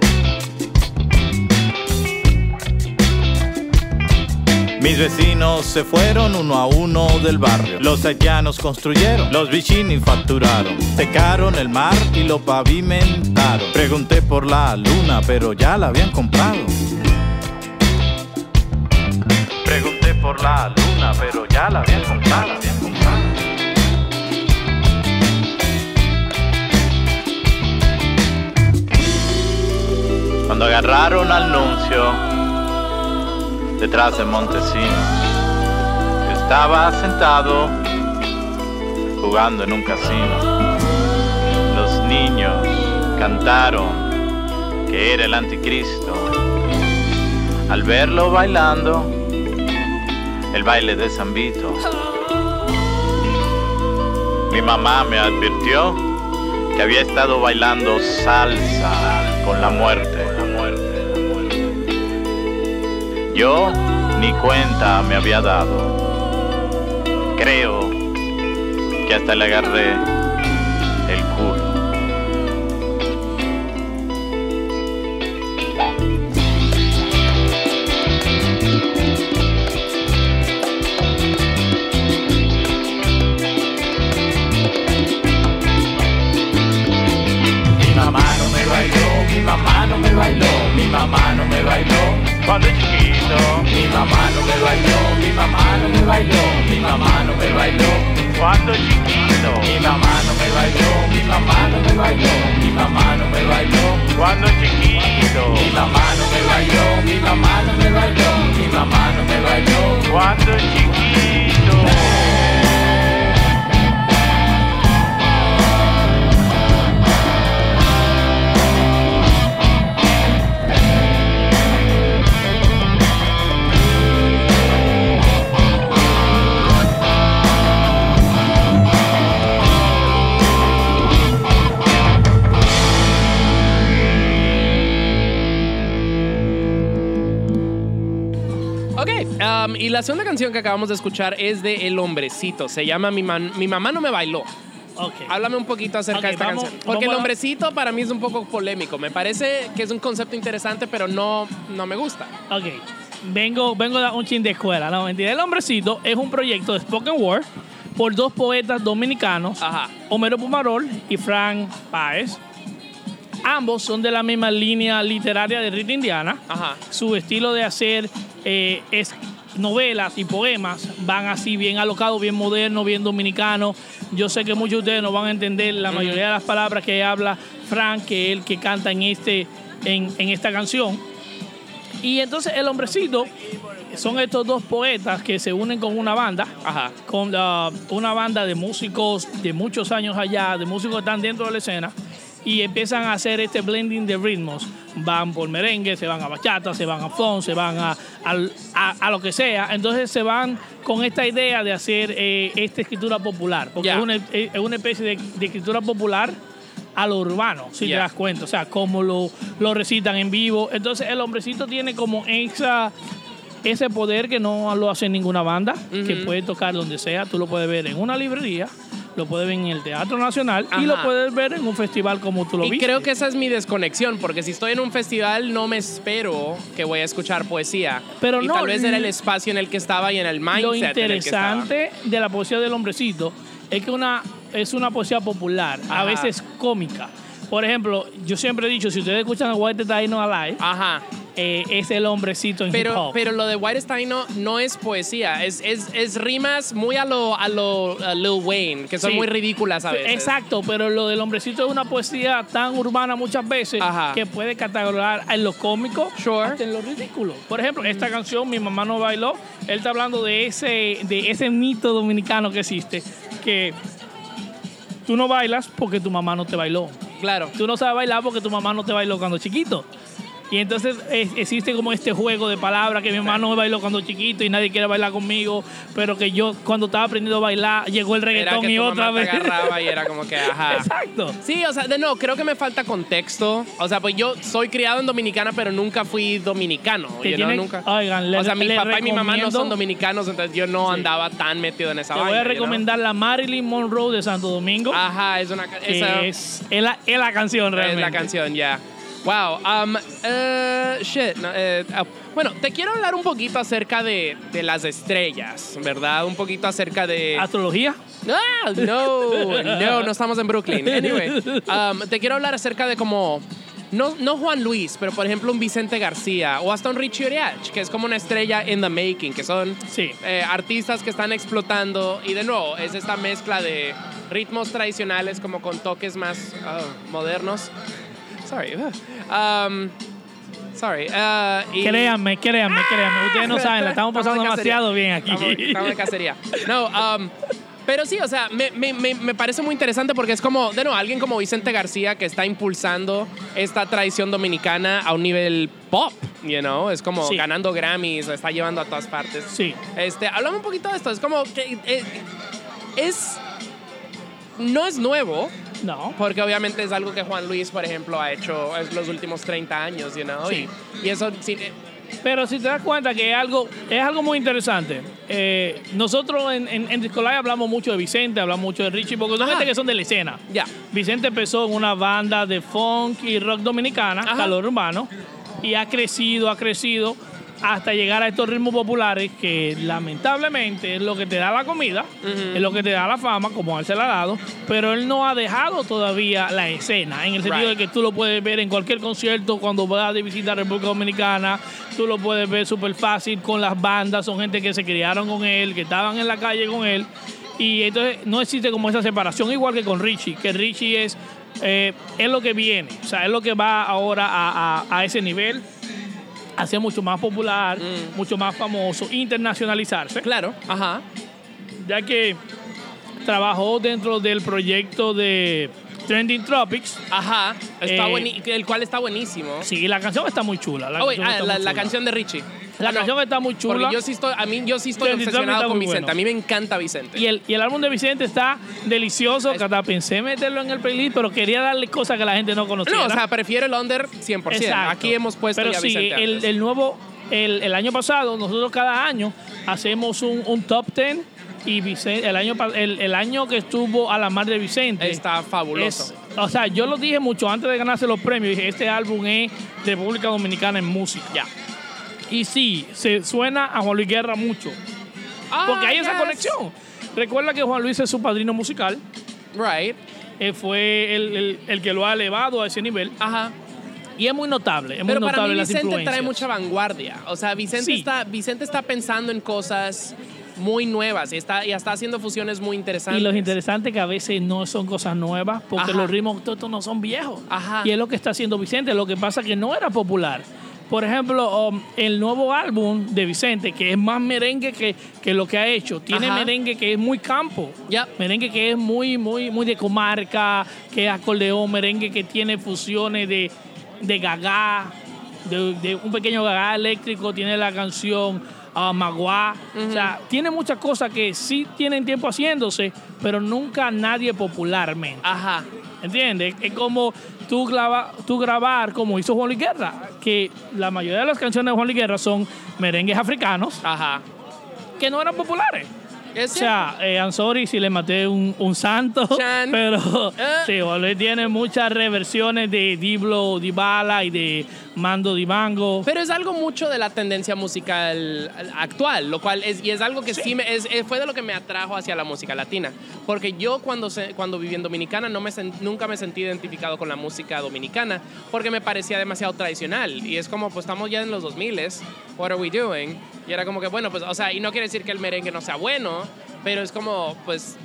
Mis vecinos se fueron uno a uno del barrio. Los haitianos construyeron, los bichini facturaron, secaron el mar y lo pavimentaron. Pregunté por la luna, pero ya la habían comprado. Pregunté por la luna, pero ya la habían comprado. Cuando agarraron al nuncio detrás de Montesinos, estaba sentado jugando en un casino. Los niños cantaron que era el anticristo. Al verlo bailando, el baile de San Vito. Mi mamá me advirtió que había estado bailando salsa con la muerte. Yo ni cuenta me había dado. Creo que hasta le agarré el culo. Mi mamá no me bailó, mi mamá no me bailó, mi mamá no me bailó cuando chiquito. Mi mamá no me bailó, mi mamá no me bailó, mi mamá no me bailó. Cuando chiquito. Mi mamá no me bailó, mi mamá no me bailó, mi mamá no me bailó. Cuando chiquito. Mi mamá no me bailó, mi mamá no me bailó, mi mamá no me bailó. Cuando chiquito. Um, y la segunda canción que acabamos de escuchar es de El Hombrecito. Se llama Mi, Man- Mi Mamá No Me Bailó. Ok. Háblame un poquito acerca de esta vamos- canción. Porque El a- Hombrecito para mí es un poco polémico. Me parece que es un concepto interesante, pero no, no me gusta. Ok. Vengo, vengo de un chin de escuela, no mentira. El Hombrecito es un proyecto de spoken word por dos poetas dominicanos, Ajá. Homero Pumarol y Frank Páez. Ambos son de la misma línea literaria de Rita Indiana. Ajá. Su estilo de hacer eh, es novelas y poemas van así bien alocados, bien modernos, bien dominicanos. Yo sé que muchos de ustedes no van a entender la mayoría de las palabras que habla Frank, que es el que canta en, este, en, en esta canción. Y entonces el hombrecito son estos dos poetas que se unen con una banda, Ajá. con ah, una banda de músicos de muchos años allá, de músicos que están dentro de la escena, y empiezan a hacer este blending de ritmos. Van por merengue, se van a bachata, se van a funk, se van a, a, a lo que sea. Entonces se van con esta idea de hacer eh, esta escritura popular, porque es, una, es una especie de, de escritura popular a lo urbano, si te das cuenta. O sea, cómo lo, lo recitan en vivo. Entonces el hombrecito tiene como esa, ese poder que no lo hace ninguna banda, que puede tocar donde sea. Tú lo puedes ver en una librería, lo puedes ver en el Teatro Nacional y lo puedes ver en un festival como tú lo Y viste. creo que esa es mi desconexión, porque si estoy en un festival no me espero que voy a escuchar poesía. Pero y no, tal vez era el espacio en el que estaba y en el mindset lo en el que estaba. interesante de la poesía del hombrecito es que una, es una poesía popular, Ajá. a veces cómica. Por ejemplo, yo siempre he dicho, si ustedes escuchan a White Dino Alive, Ajá. eh, es el hombrecito en hip Pero, hop. pero lo de White Stein no, no es poesía, es, es, es rimas muy a lo, a lo a Lil Wayne, que son Sí. muy ridículas a veces. Exacto, pero lo del hombrecito es una poesía tan urbana muchas veces Ajá. que puede catalogar en lo cómico Sure. hasta en lo ridículo. Por ejemplo, esta canción, Mi mamá no bailó, él está hablando de ese, de ese mito dominicano que existe, que tú no bailas porque tu mamá no te bailó. Claro. Tú no sabes bailar porque tu mamá no te bailó cuando chiquito. Y entonces es- existe como este juego de palabras que mi mamá no me bailó cuando chiquito y nadie quiere bailar conmigo, pero que yo cuando estaba aprendiendo a bailar llegó el Era reggaetón que y tu otra mamá vez. te agarraba y era como que, ajá. Exacto. Sí, o sea, de no, creo que me falta contexto. O sea, pues yo soy criado en Dominicana, pero nunca fui dominicano. Know, tiene- nunca. oigan, le- o sea, mi papá y mi mamá no son recomiendo- dominicanos, entonces yo no Sí. andaba tan metido en esa Te vaina. voy a recomendar la Marilyn Monroe de Santo Domingo, Ajá, es una esa es, es la, es la canción es realmente. la canción, ya. Wow. Um, eh, shit. no, eh, ah, bueno, te quiero hablar un poquito acerca de, de las estrellas, ¿verdad? Un poquito acerca de. Astrología. Ah, no, no, no estamos en Brooklyn. Anyway, um, te quiero hablar acerca de como, no, no Juan Luis, pero por ejemplo un Vicente García o hasta un Richie Oriach, que es como una estrella in the making, que son Sí. eh, artistas que están explotando y de nuevo es esta mezcla de ritmos tradicionales como con toques más oh, modernos. Sorry. um, sorry. uh, y- Créanme, créanme, créanme. Ustedes no saben, la estamos pasando de cacería. demasiado bien aquí. Estamos, estamos de cacería. No, um, pero sí, o sea, me, me- me- me parece muy interesante porque es como, de nuevo, alguien como Vicente García que está impulsando esta tradición dominicana a un nivel pop, you know? Es como Sí. ganando Grammys, está llevando a todas partes. Sí. Este, háblame un poquito de esto. Es como que eh, es. No es nuevo, No. porque obviamente es algo que Juan Luis, por ejemplo, ha hecho en los últimos 30 años, you know? Sí. Y, y eso sí, eh, Pero si te das cuenta que es algo, es algo muy interesante. Eh, nosotros en, en, en Disco Live hablamos mucho de Vicente, hablamos mucho de Richie, porque son gente que son de la escena. ya. Vicente empezó en una banda de funk y rock dominicana, Ajá. calor urbano, y ha crecido, ha crecido hasta llegar a estos ritmos populares que lamentablemente es lo que te da la comida, es lo que te da la fama, como él se la ha dado, pero él no ha dejado todavía la escena, en el sentido Right. de que tú lo puedes ver en cualquier concierto cuando vas de visita a República Dominicana, tú lo puedes ver súper fácil con las bandas, son gente que se criaron con él, que estaban en la calle con él. Y entonces no existe como esa separación, igual que con Richie, que Richie es, eh, es lo que viene, o sea, es lo que va ahora a, a- a ese nivel, a ser mucho más popular, mucho más famoso, internacionalizarse, Claro, ajá. ya que trabajó dentro del proyecto de Trending Tropics. Ajá. Está Eh, el cual está buenísimo. Sí, la canción está muy chula. La, Oh, wait, canción, ah, está la, muy la chula. canción de Richie. La Ah, no, canción está muy chula. Porque yo sí estoy, a mí yo sí estoy Trending obsesionado con Vicente. bueno. A mí me encanta Vicente. Y el, y el álbum de Vicente está delicioso, Es- hasta pensé meterlo en el playlist, pero quería darle cosas que la gente no conocía. no, o sea, prefiero el under 100%. Exacto. Aquí hemos puesto Pero ya sí, Vicente el, el nuevo, el, el año pasado, nosotros cada año hacemos un, un top 10 y Vicente, el año, el, el año que estuvo a la madre Vicente. Está fabuloso. es- o sea, yo lo dije mucho antes de ganarse los premios. Dije, este álbum es de República Dominicana en música. Ya. Y sí, se suena a Juan Luis Guerra mucho. Porque Ah, hay esa conexión. Recuerda que Juan Luis es su padrino musical. Right. eh, fue el, el- el que lo ha elevado a ese nivel. Ajá. Y es muy notable. Es Pero muy para notable mí Vicente trae mucha vanguardia. O sea, Vicente, Sí. está, Vicente está pensando en cosas muy nuevas y está, y está haciendo fusiones muy interesantes. Y lo interesante es que a veces no son cosas nuevas, porque Ajá. los ritmos todos no son viejos. Ajá. Y es lo que está haciendo Vicente. Lo que pasa es que no era popular. Por ejemplo, um, el nuevo álbum de Vicente, que es más merengue que, que lo que ha hecho, tiene Ajá. merengue que es muy campo. Ya. Merengue que es muy, muy, muy de comarca, que es acordeón, merengue que tiene fusiones de, de gagá, de, de un pequeño gagá eléctrico, tiene la canción ah, Maguá. O sea, tiene muchas cosas que sí tienen tiempo haciéndose, pero nunca nadie popularmente. Ajá. ¿Entiendes? Es como tú, graba, tú grabar como hizo Juan Luis Guerra, que la mayoría de las canciones de Juan Luis Guerra son merengues africanos Ajá. que no eran populares. O sea, eh, I'm sorry si le maté un, un santo, Chan. pero Eh. sí, Luis tiene muchas reversiones de Diblo Dibala y de Mando Dibango. Pero es algo mucho de la tendencia musical actual, lo cual es, y es algo que sí, me, es, fue de lo que me atrajo hacia la música latina. Porque yo cuando, se- cuando viví en Dominicana no me sen- nunca me sentí identificado con la música dominicana porque me parecía demasiado tradicional. Y es como, pues estamos ya en los 2000, what are we doing? Y era como que, bueno, pues, o sea, y no quiere decir que el merengue no sea bueno, pero es como, pues,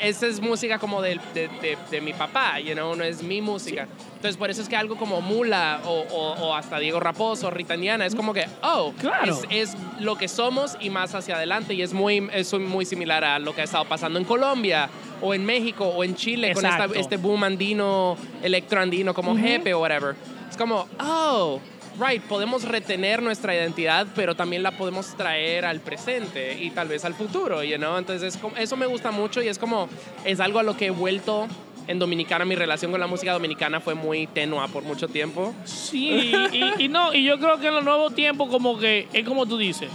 esa es música como del- de, de- de mi papá, you know, no es mi música. Entonces, por eso es que algo como Mula o, o- o hasta Diego Raposo, Rita Indiana, es como que, oh, Claro. es, es lo que somos y más hacia adelante. Y es muy, es muy similar a lo que ha estado pasando en Colombia o en México o en Chile con esta- Exacto. este boom andino, electroandino como Jepe o whatever. Es como, oh, right, podemos retener nuestra identidad, pero también la podemos traer al presente y tal vez al futuro, you know? Entonces, es como- eso me gusta mucho y es como, es algo a lo que he vuelto en Dominicana. Mi relación con la música dominicana fue muy tenua por mucho tiempo. Sí, y, y no, y yo creo que en los nuevos tiempos como que es como tú dices.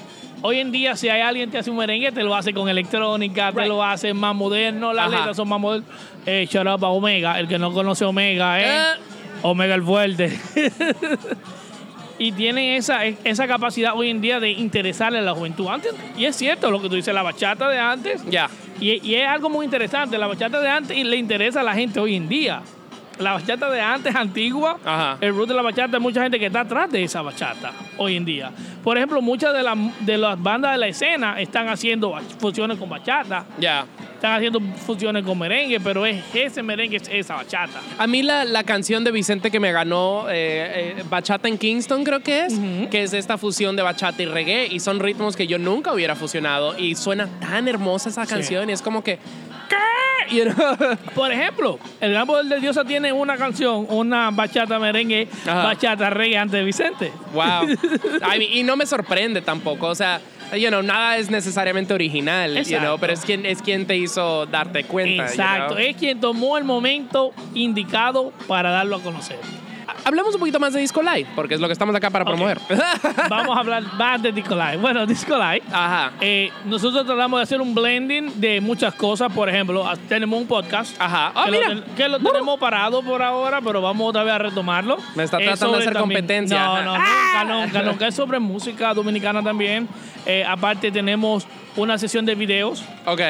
Hoy en día si hay alguien que te hace un merengue, te lo hace con electrónica, te Right. lo hace más moderno, las Ajá. letras son más modernas. Eh, shout out a Omega, el que no conoce Omega, ¿eh? Eh. Omega el fuerte. y tienen esa, esa capacidad hoy en día de interesarle a la juventud. Antes, y es cierto lo que tú dices, la bachata de antes Ya. y, y es algo muy interesante. La bachata de antes y le interesa a la gente hoy en día. La bachata de antes, antigua, Ajá. el root de la bachata, hay mucha gente que está atrás de esa bachata hoy en día. Por ejemplo, muchas de, las de las bandas de la escena están haciendo fusiones con bachata, Ya. Están haciendo fusiones con merengue, pero es ese merengue, es esa bachata. A mí la, la canción de Vicente que me ganó, eh, eh, Bachata en Kingston creo que es, que es esta fusión de bachata y reggae, y son ritmos que yo nunca hubiera fusionado, y suena tan hermosa esa canción, y es como que, ¿qué? You know? Por ejemplo, el Gran Poder de Diosa tiene una canción, una bachata merengue, Ajá. bachata reggae antes de Vicente. wow. I mean, y no me sorprende tampoco, o sea, you know, nada es necesariamente original, you know, pero es quien, es quien te hizo darte cuenta. you Exacto, know? es quien tomó el momento indicado para darlo a conocer. Hablemos un poquito más de Disco Live, porque es lo que estamos acá para promover. Vamos a hablar más de Disco Live. Bueno, Disco Live, Ajá. eh, nosotros tratamos de hacer un blending de muchas cosas. Por ejemplo, ah, tenemos un podcast Ajá. Ah, que, mira. Lo, ten- que lo tenemos parado por ahora, pero vamos otra vez a retomarlo. Me está Es tratando de hacer competencia. No, no, ¡Ah! nunca, nunca, nunca. Es sobre música dominicana también. Eh, aparte tenemos una sesión de videos, Ok.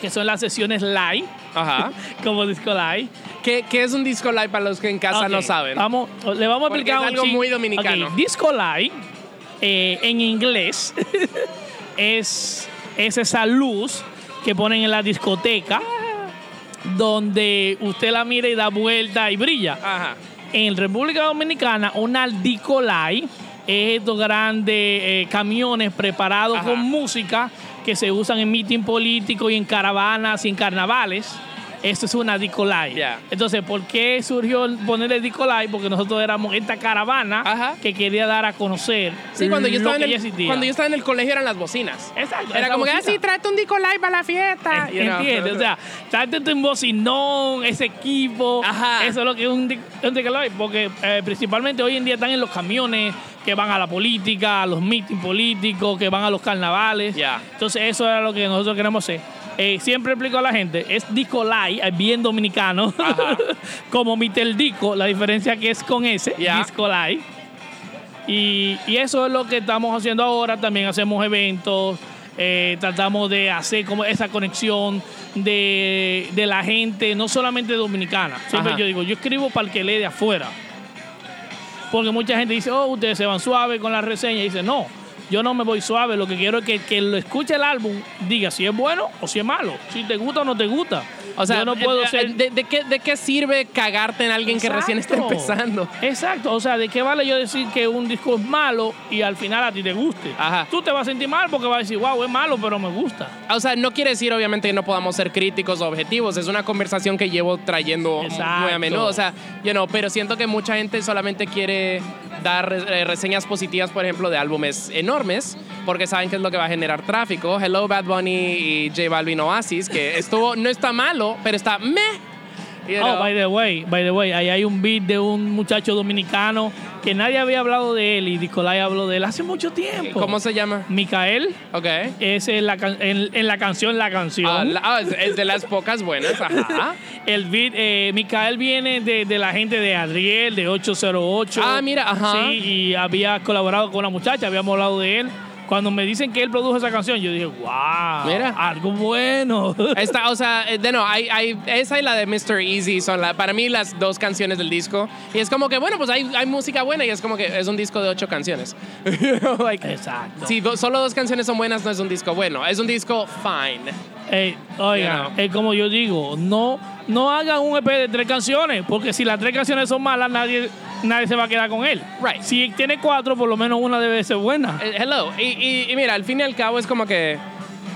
que son las sesiones live, Ajá. como Disco Live. ¿Qué, qué es un disco live para los que en casa Ok, no saben? Vamos, le vamos a Porque explicar es un algo muy dominicano. Ok, Disco Live, eh, en inglés, es, es esa luz que ponen en la discoteca, donde usted la mira y da vuelta y brilla. Ajá. En República Dominicana, una Dicolai es estos grandes eh, camiones preparados Ajá. con música que se usan en mitin político y en caravanas y en carnavales. Eso es una Dicolai. Entonces, ¿por qué surgió ponerle Dicolai? Porque nosotros éramos esta caravana Ajá. que quería dar a conocer Sí, cuando yo, estaba en que el, cuando yo estaba en el colegio eran las bocinas. Exacto. Era como que, ah, bocina. sí, tráete un disco live para la fiesta. you know. ¿Entiendes? O sea, tráete un bocinón, ese equipo. Ajá. Eso es lo que es un, un Dicolai, Porque eh, principalmente hoy en día están en los camiones que van a la política, a los mítines políticos, que van a los carnavales. Ya. Entonces, eso era lo que nosotros queremos hacer. Eh, siempre explico a la gente, es Discolai, es bien dominicano, como Mitel Disco, la diferencia que es con ese, Ya. Discolai. Y, y eso es lo que estamos haciendo ahora. También hacemos eventos, eh, tratamos de hacer como esa conexión de, de la gente, no solamente dominicana. Siempre Ajá. yo digo, yo escribo para el que lee de afuera. Porque mucha gente dice, oh, ustedes se van suave con la reseña. Y dice, no, yo no me voy suave. Lo que quiero es que que lo escuche el álbum diga si es bueno o si es malo. Si te gusta o no te gusta. O sea, yo no puedo eh, ser... ¿de, de qué, ¿de qué sirve cagarte en alguien que recién está Exacto. empezando? Exacto, o sea, ¿de qué vale yo decir que un disco es malo y al final a ti te guste? Ajá. Tú te vas a sentir mal porque vas a decir, wow, es malo, pero me gusta. O sea, no quiere decir obviamente que no podamos ser críticos o objetivos. Es una conversación que llevo trayendo Exacto. muy a menudo. O sea, you know, pero siento que mucha gente solamente quiere dar eh, reseñas positivas, por ejemplo, de álbumes enormes, porque saben que es lo que va a generar tráfico. Hello, Bad Bunny y J Balvin Oasis, que estuvo, no está malo, pero está meh. You Oh, know. by the way, by the way, ahí hay un beat de un muchacho dominicano que nadie había hablado de él y Nicolai habló de él hace mucho tiempo. ¿Cómo se llama? Micael, Ok. es en la, can- en, en la canción La Canción. Ah, la- ah, es, es de las pocas buenas, ajá. El beat, eh, Micael viene de, de la gente de Adriel, de 808. Ah, mira, ajá. Sí, y había colaborado con una muchacha, habíamos hablado de él. Cuando me dicen que él produjo esa canción, yo dije, wow, Mira. algo bueno. Esta, o sea, eh, de no, hay, hay, esa y la de Mr. Easy son la, para mí las dos canciones del disco. Y es como que, bueno, pues hay, hay música buena y es como que es un disco de ocho canciones. Like, Exacto. Si do- solo dos canciones son buenas, no es un disco bueno. Es un disco fine. Eh, oiga, You es como yo digo, no, no hagan un EP de tres canciones, porque si las tres canciones son malas, nadie, nadie se va a quedar con él. Right. Si tiene cuatro, por lo menos una debe ser buena. Eh, hello. Y, y- y mira, al fin y al cabo es como que.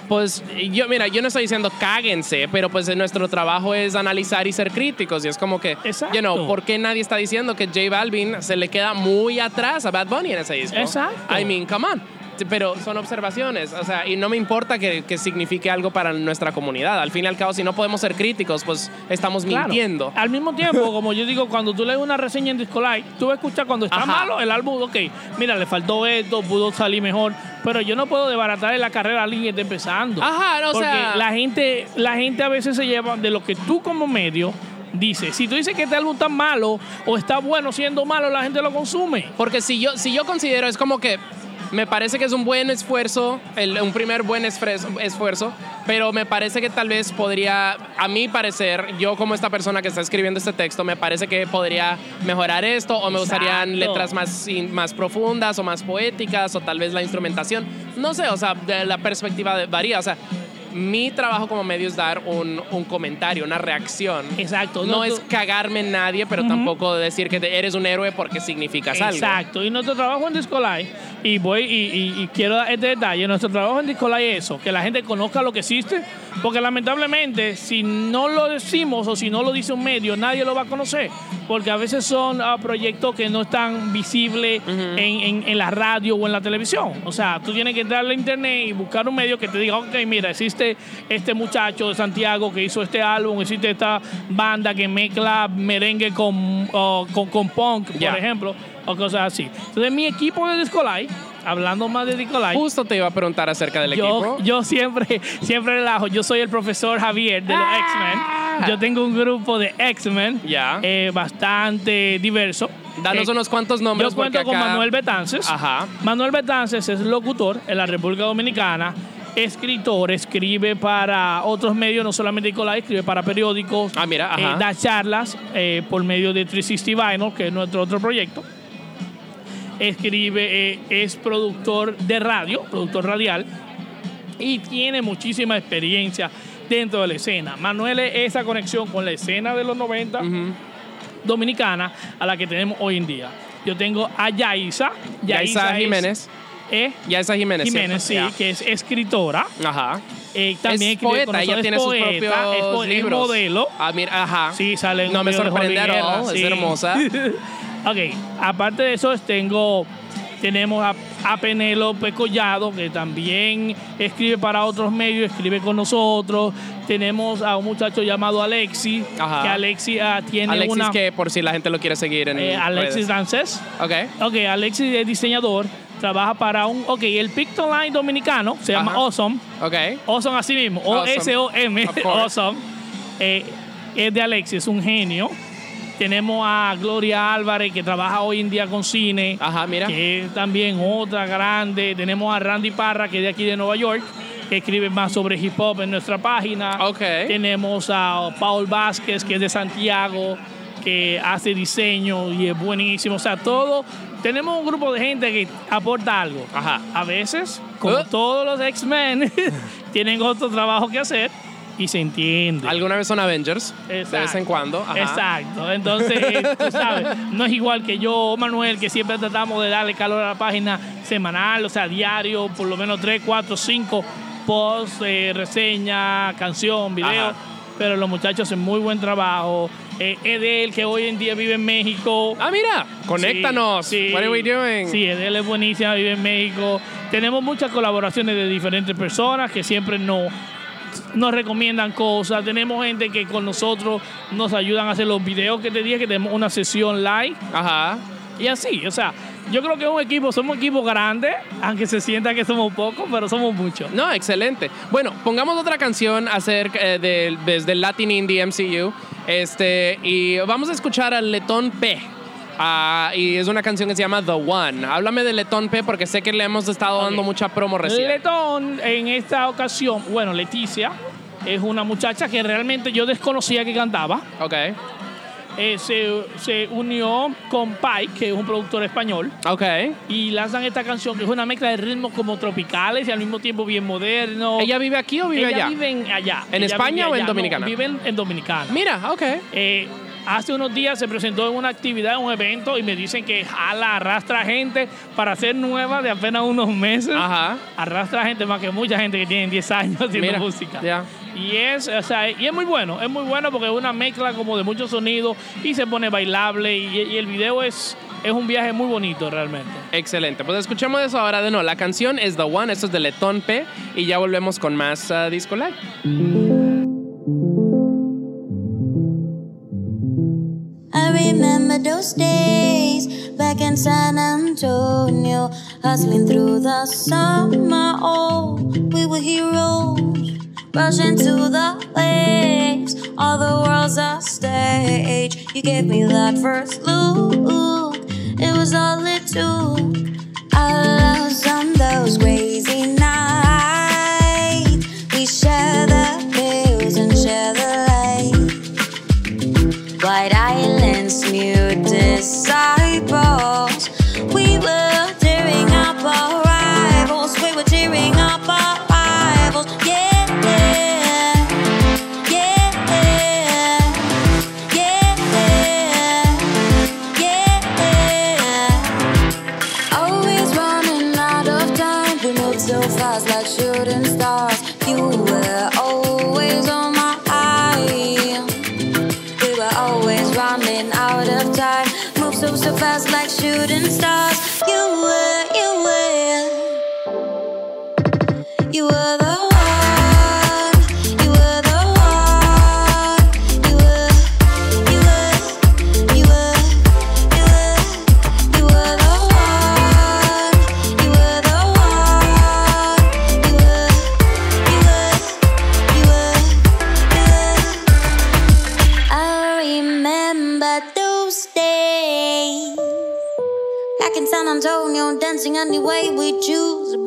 Pues yo, mira, yo no estoy diciendo cáguense, pero pues nuestro trabajo es analizar y ser críticos. Y es como que, Exacto. you know, ¿por qué nadie está diciendo que J Balvin se le queda muy atrás a Bad Bunny en ese disco? Exacto. I mean, come on. Pero son observaciones, o sea, y no me importa que, que signifique algo para nuestra comunidad. Al fin y al cabo, si no podemos ser críticos, pues estamos Claro. mintiendo. Al mismo tiempo, como yo digo, cuando tú lees una reseña en Discolite, tú escuchar cuando está Ajá. malo el álbum, ok, mira, le faltó esto, pudo salir mejor, pero yo no puedo desbaratar la carrera a alguien que está empezando. Ajá, no, o Porque sea- la gente, la gente a veces se lleva de lo que tú como medio dices. Si tú dices que este álbum está malo o está bueno siendo malo, la gente lo consume. Porque si yo, si yo considero, es como que me parece que es un buen esfuerzo, el- un primer buen esfuerzo, pero me parece que tal vez podría, a mi parecer, yo como esta persona que está escribiendo este texto, me parece que podría mejorar esto o me gustarían Exacto. letras más, profundas o más poéticas o tal vez la instrumentación. No sé, o sea, de la perspectiva de- varía, o sea. Mi trabajo como medio es dar un, un comentario, una reacción. Exacto. No, No, es cagarme en nadie, pero tampoco decir que eres un héroe porque significas algo. Exacto. Y nuestro trabajo en Discolite, y voy y, y- y quiero dar este detalle, nuestro trabajo en Discolite es eso, que la gente conozca lo que existe, porque lamentablemente si no lo decimos o si no lo dice un medio, nadie lo va a conocer, porque a veces son ah, proyectos que no están visibles en, en- en la radio o en la televisión. O sea, tú tienes que entrar a internet y buscar un medio que te diga, ok, mira, existe este muchacho de Santiago que hizo este álbum, existe esta banda que mezcla merengue con, o con, con punk, por ejemplo, o cosas así. Entonces, mi equipo de Discolite, hablando más de Discolite, Justo te iba a preguntar acerca del yo, equipo. yo siempre, siempre relajo. Yo soy el profesor Javier de los Ah. X-Men. Yo tengo un grupo de X-Men Ya. eh, bastante diverso. Danos Eh, unos cuantos nombres. Yo cuento con Manuel Betances. Ajá. Manuel Betances es locutor en la República Dominicana, escritor, escribe para otros medios, no solamente Nicolás, escribe para periódicos, Ah, mira, eh, da charlas eh, por medio de 360 Vinyl, que es nuestro otro proyecto. Escribe, eh, es productor de radio, productor radial. y tiene muchísima experiencia dentro de la escena. Manuel es esa conexión con la escena de los 90 dominicana a la que tenemos hoy en día. Yo tengo a Yaisa. Yaisa es- Jiménez. ¿eh? Yaisa Jiménez. Jiménez, sí, que es escritora. Ajá. Eh, también es poeta, ella nosotros, tiene es sus poeta, propios es, es libros. modelo. Ah, mira, ajá. Sí, sale en No me video de Jorge sorprenderá, Guerra, es hermosa. ok, aparte de eso, tengo, tenemos a, a Penélope Collado, que también escribe para otros medios, escribe con nosotros. Tenemos a un muchacho llamado Alexi, Ajá. que Alexi ah, tiene Alexis, una... que por si la gente lo quiere seguir en eh, Alexis redes. Dances. Ok. Ok, Alexis es diseñador, trabaja para un... Ok, el Pictoline dominicano, se llama. Awesome. Ok. Awesome así mismo. O-S-O-M. Awesome. Eh, es de Alexis, es un genio. Tenemos a Gloria Álvarez, que trabaja hoy en día con cine, Ajá, mira. que es también otra grande. Tenemos a Randy Parra, que es de aquí de Nueva York, que escribe más sobre hip hop en nuestra página. Tenemos a Paul Vázquez, que es de Santiago, que hace diseño y es buenísimo. O sea, todo. Tenemos un grupo de gente que aporta algo. Ajá. A veces, como Uh. todos los X-Men, tienen otro trabajo que hacer y se entiende. Alguna vez son Avengers. De vez Exacto. en cuando. Ajá. Exacto. Entonces, tú sabes, no es igual que yo o Manuel, que siempre tratamos de darle calor a la página semanal, o sea, diario, por lo menos 3, 4, 5 posts, eh, reseña, canción, video. Ajá. Pero los muchachos hacen muy buen trabajo. Eh, Edel, que hoy en día vive en México. Ah, mira. Conéctanos. Sí, sí. What are we doing? Sí, Edel es buenísima, vive en México. Tenemos muchas colaboraciones de diferentes personas que siempre nos, nos recomiendan cosas. Tenemos gente que con nosotros nos ayudan a hacer los videos que te dije, que tenemos una sesión live. Ajá. Y así, o sea, yo creo que es un equipo, somos un equipo grande, aunque se sienta que somos pocos, pero somos muchos. No, excelente. Bueno, pongamos otra canción acerca eh, del desde el Latin Indie MCU. Este, y vamos a escuchar al Letón P. Ah, y es una canción que se llama The One. Háblame de Letón P porque sé que le hemos estado dando mucha promo recién. Letón, en esta ocasión, bueno, Leticia es una muchacha que realmente yo desconocía que cantaba. ok. Eh, se, se unió con Pike, que es un productor español, Ok. y lanzan esta canción que es una mezcla de ritmos como tropicales y al mismo tiempo bien modernos. ¿Ella vive aquí o vive Ella allá? vive en allá. ¿En Ella España o en no, Dominicana? vive en, en Dominicana. Mira, ok. Eh, hace unos días se presentó en una actividad, en un evento, y me dicen que jala, arrastra gente para ser nueva de apenas unos meses. Ajá. Arrastra gente más que mucha gente que tiene 10 años haciendo Mira, música. ya. Y es, o sea, y es muy bueno, es muy bueno porque es una mezcla como de muchos sonidos y se pone bailable y, y el video es, es un viaje muy bonito realmente. Excelente. Pues escuchemos eso ahora de nuevo. La canción es The One. Esto es de Letón P. Y ya volvemos con más ah, Disco Live. Remember those days back in San Antonio, hustling through the summer. Oh, we were heroes, rushing to the waves. All the world's a stage. You gave me that first look, it was all it took. I lost on those crazy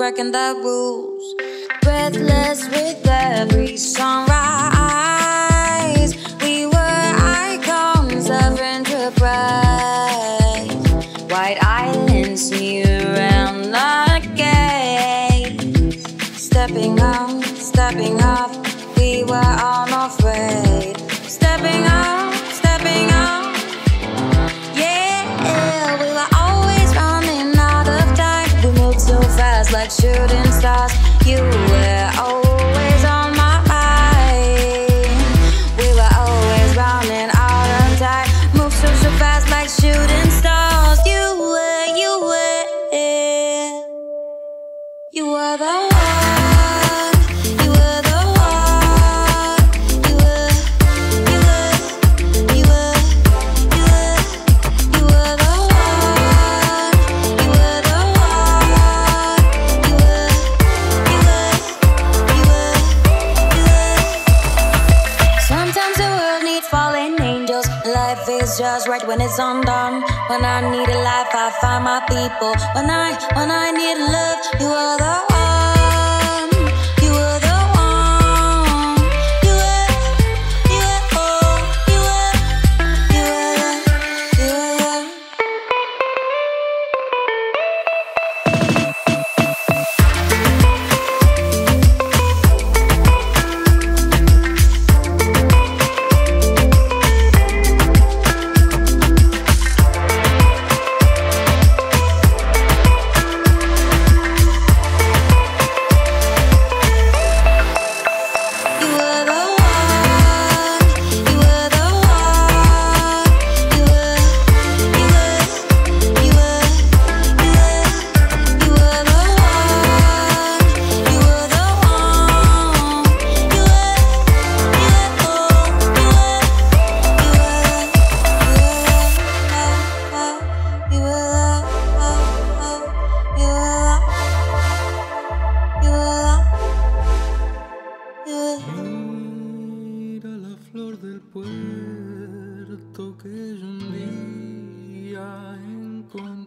breaking the rules. Breathless with every sunrise, we were icons of enterprise. White islands near and the gate. Stepping up, stepping off, we were on. people. When I when I need love flor del puerto que yo un día encontré.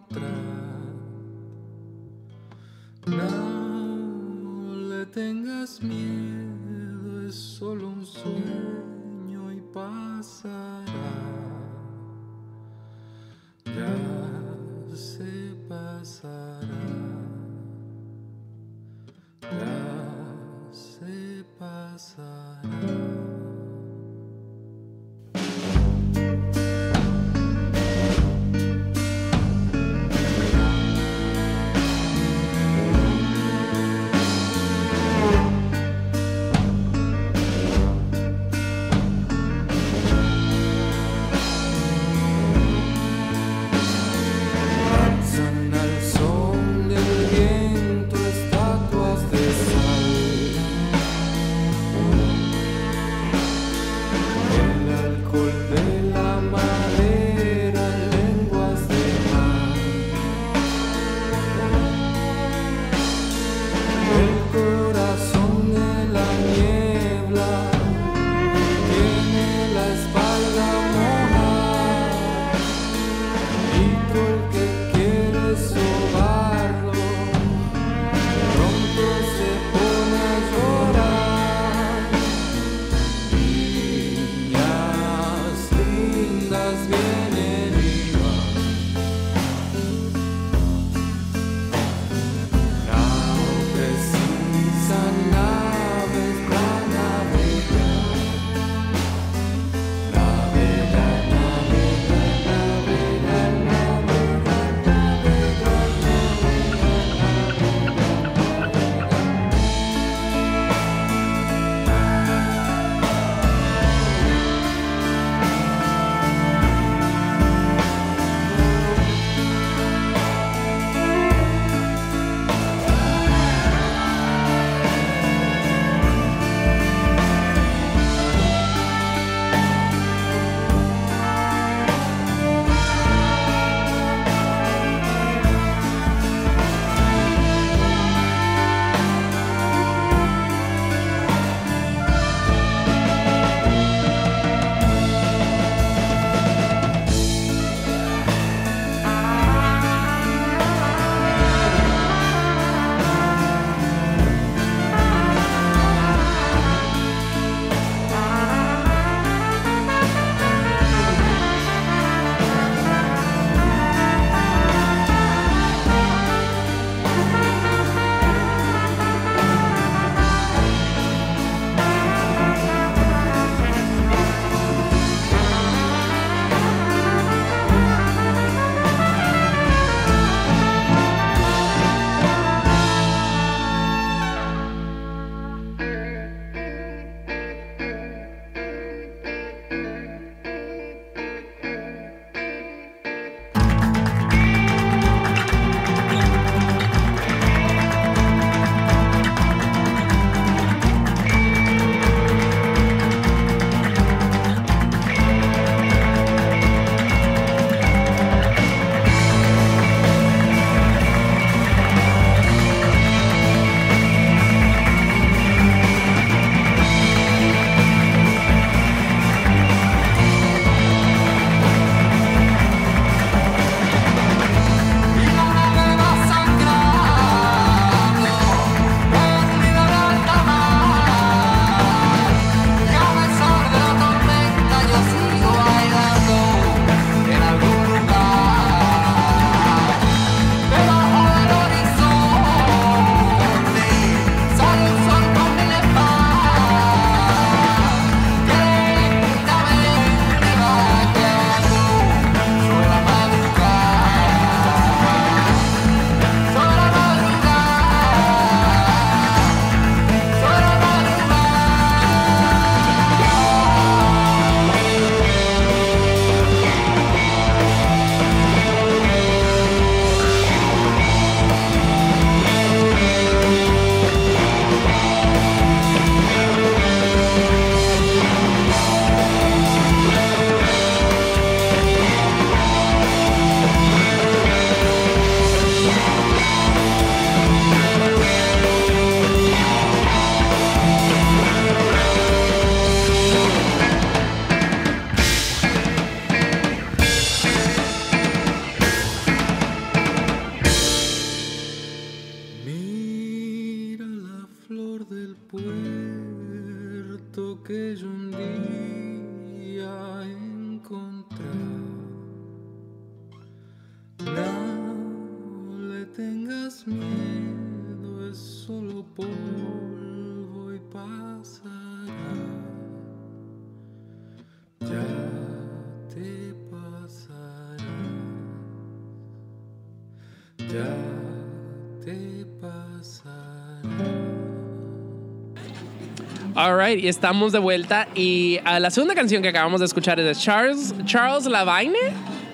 Alright, y estamos de vuelta. Y ah, la segunda canción que acabamos de escuchar es de Charles, Charles Lavine.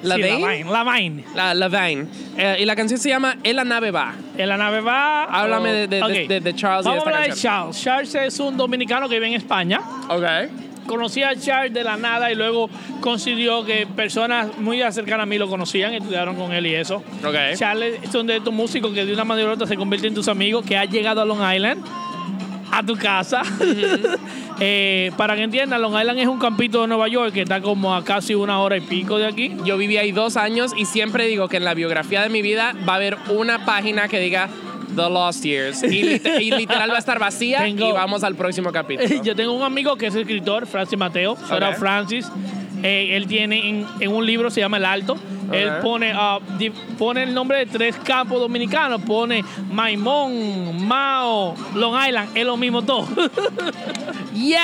Sí, Lavine. Lavine. Lavine. La, Lavine. Eh, y la canción se llama En la nave va. En la nave va. Háblame o- de- de- de- Ok. de- de Charles y Vamos esta a hablar de. Charles. Charles es un dominicano que vive en España. Ok. Conocí a Charles de la nada y luego consiguió que personas muy cercanas a mí lo conocían, estudiaron con él y eso. Ok. Charles es uno de estos músicos que de una manera u otra se convierte en tus amigos, que ha llegado a Long Island, a tu casa. Eh, para que entiendan, Long Island es un campito de Nueva York que está como a casi una hora y pico de aquí. Yo viví ahí dos años y siempre digo que en la biografía de mi vida va a haber una página que diga The Lost Years. Y, lit- y literal va a estar vacía Tengo- y vamos al próximo capítulo. Yo tengo un amigo que es escritor, Francis Mateo. Ok. Francis. Eh, él tiene en, en un libro, se llama El Alto. Él pone, di- pone el nombre de tres campos dominicanos. Pone Maimón, Mao, Long Island. Es lo mismo todo. Yes.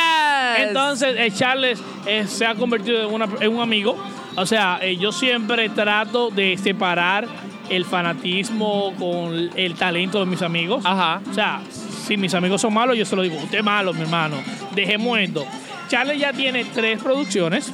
Entonces, eh, Charles eh, se ha convertido en, una- en un amigo. O sea, eh, yo siempre trato de separar el fanatismo con el talento de mis amigos. Ajá. O sea, si mis amigos son malos, yo se lo digo, usted es malo, mi hermano. Dejemos esto. Charles ya tiene tres producciones.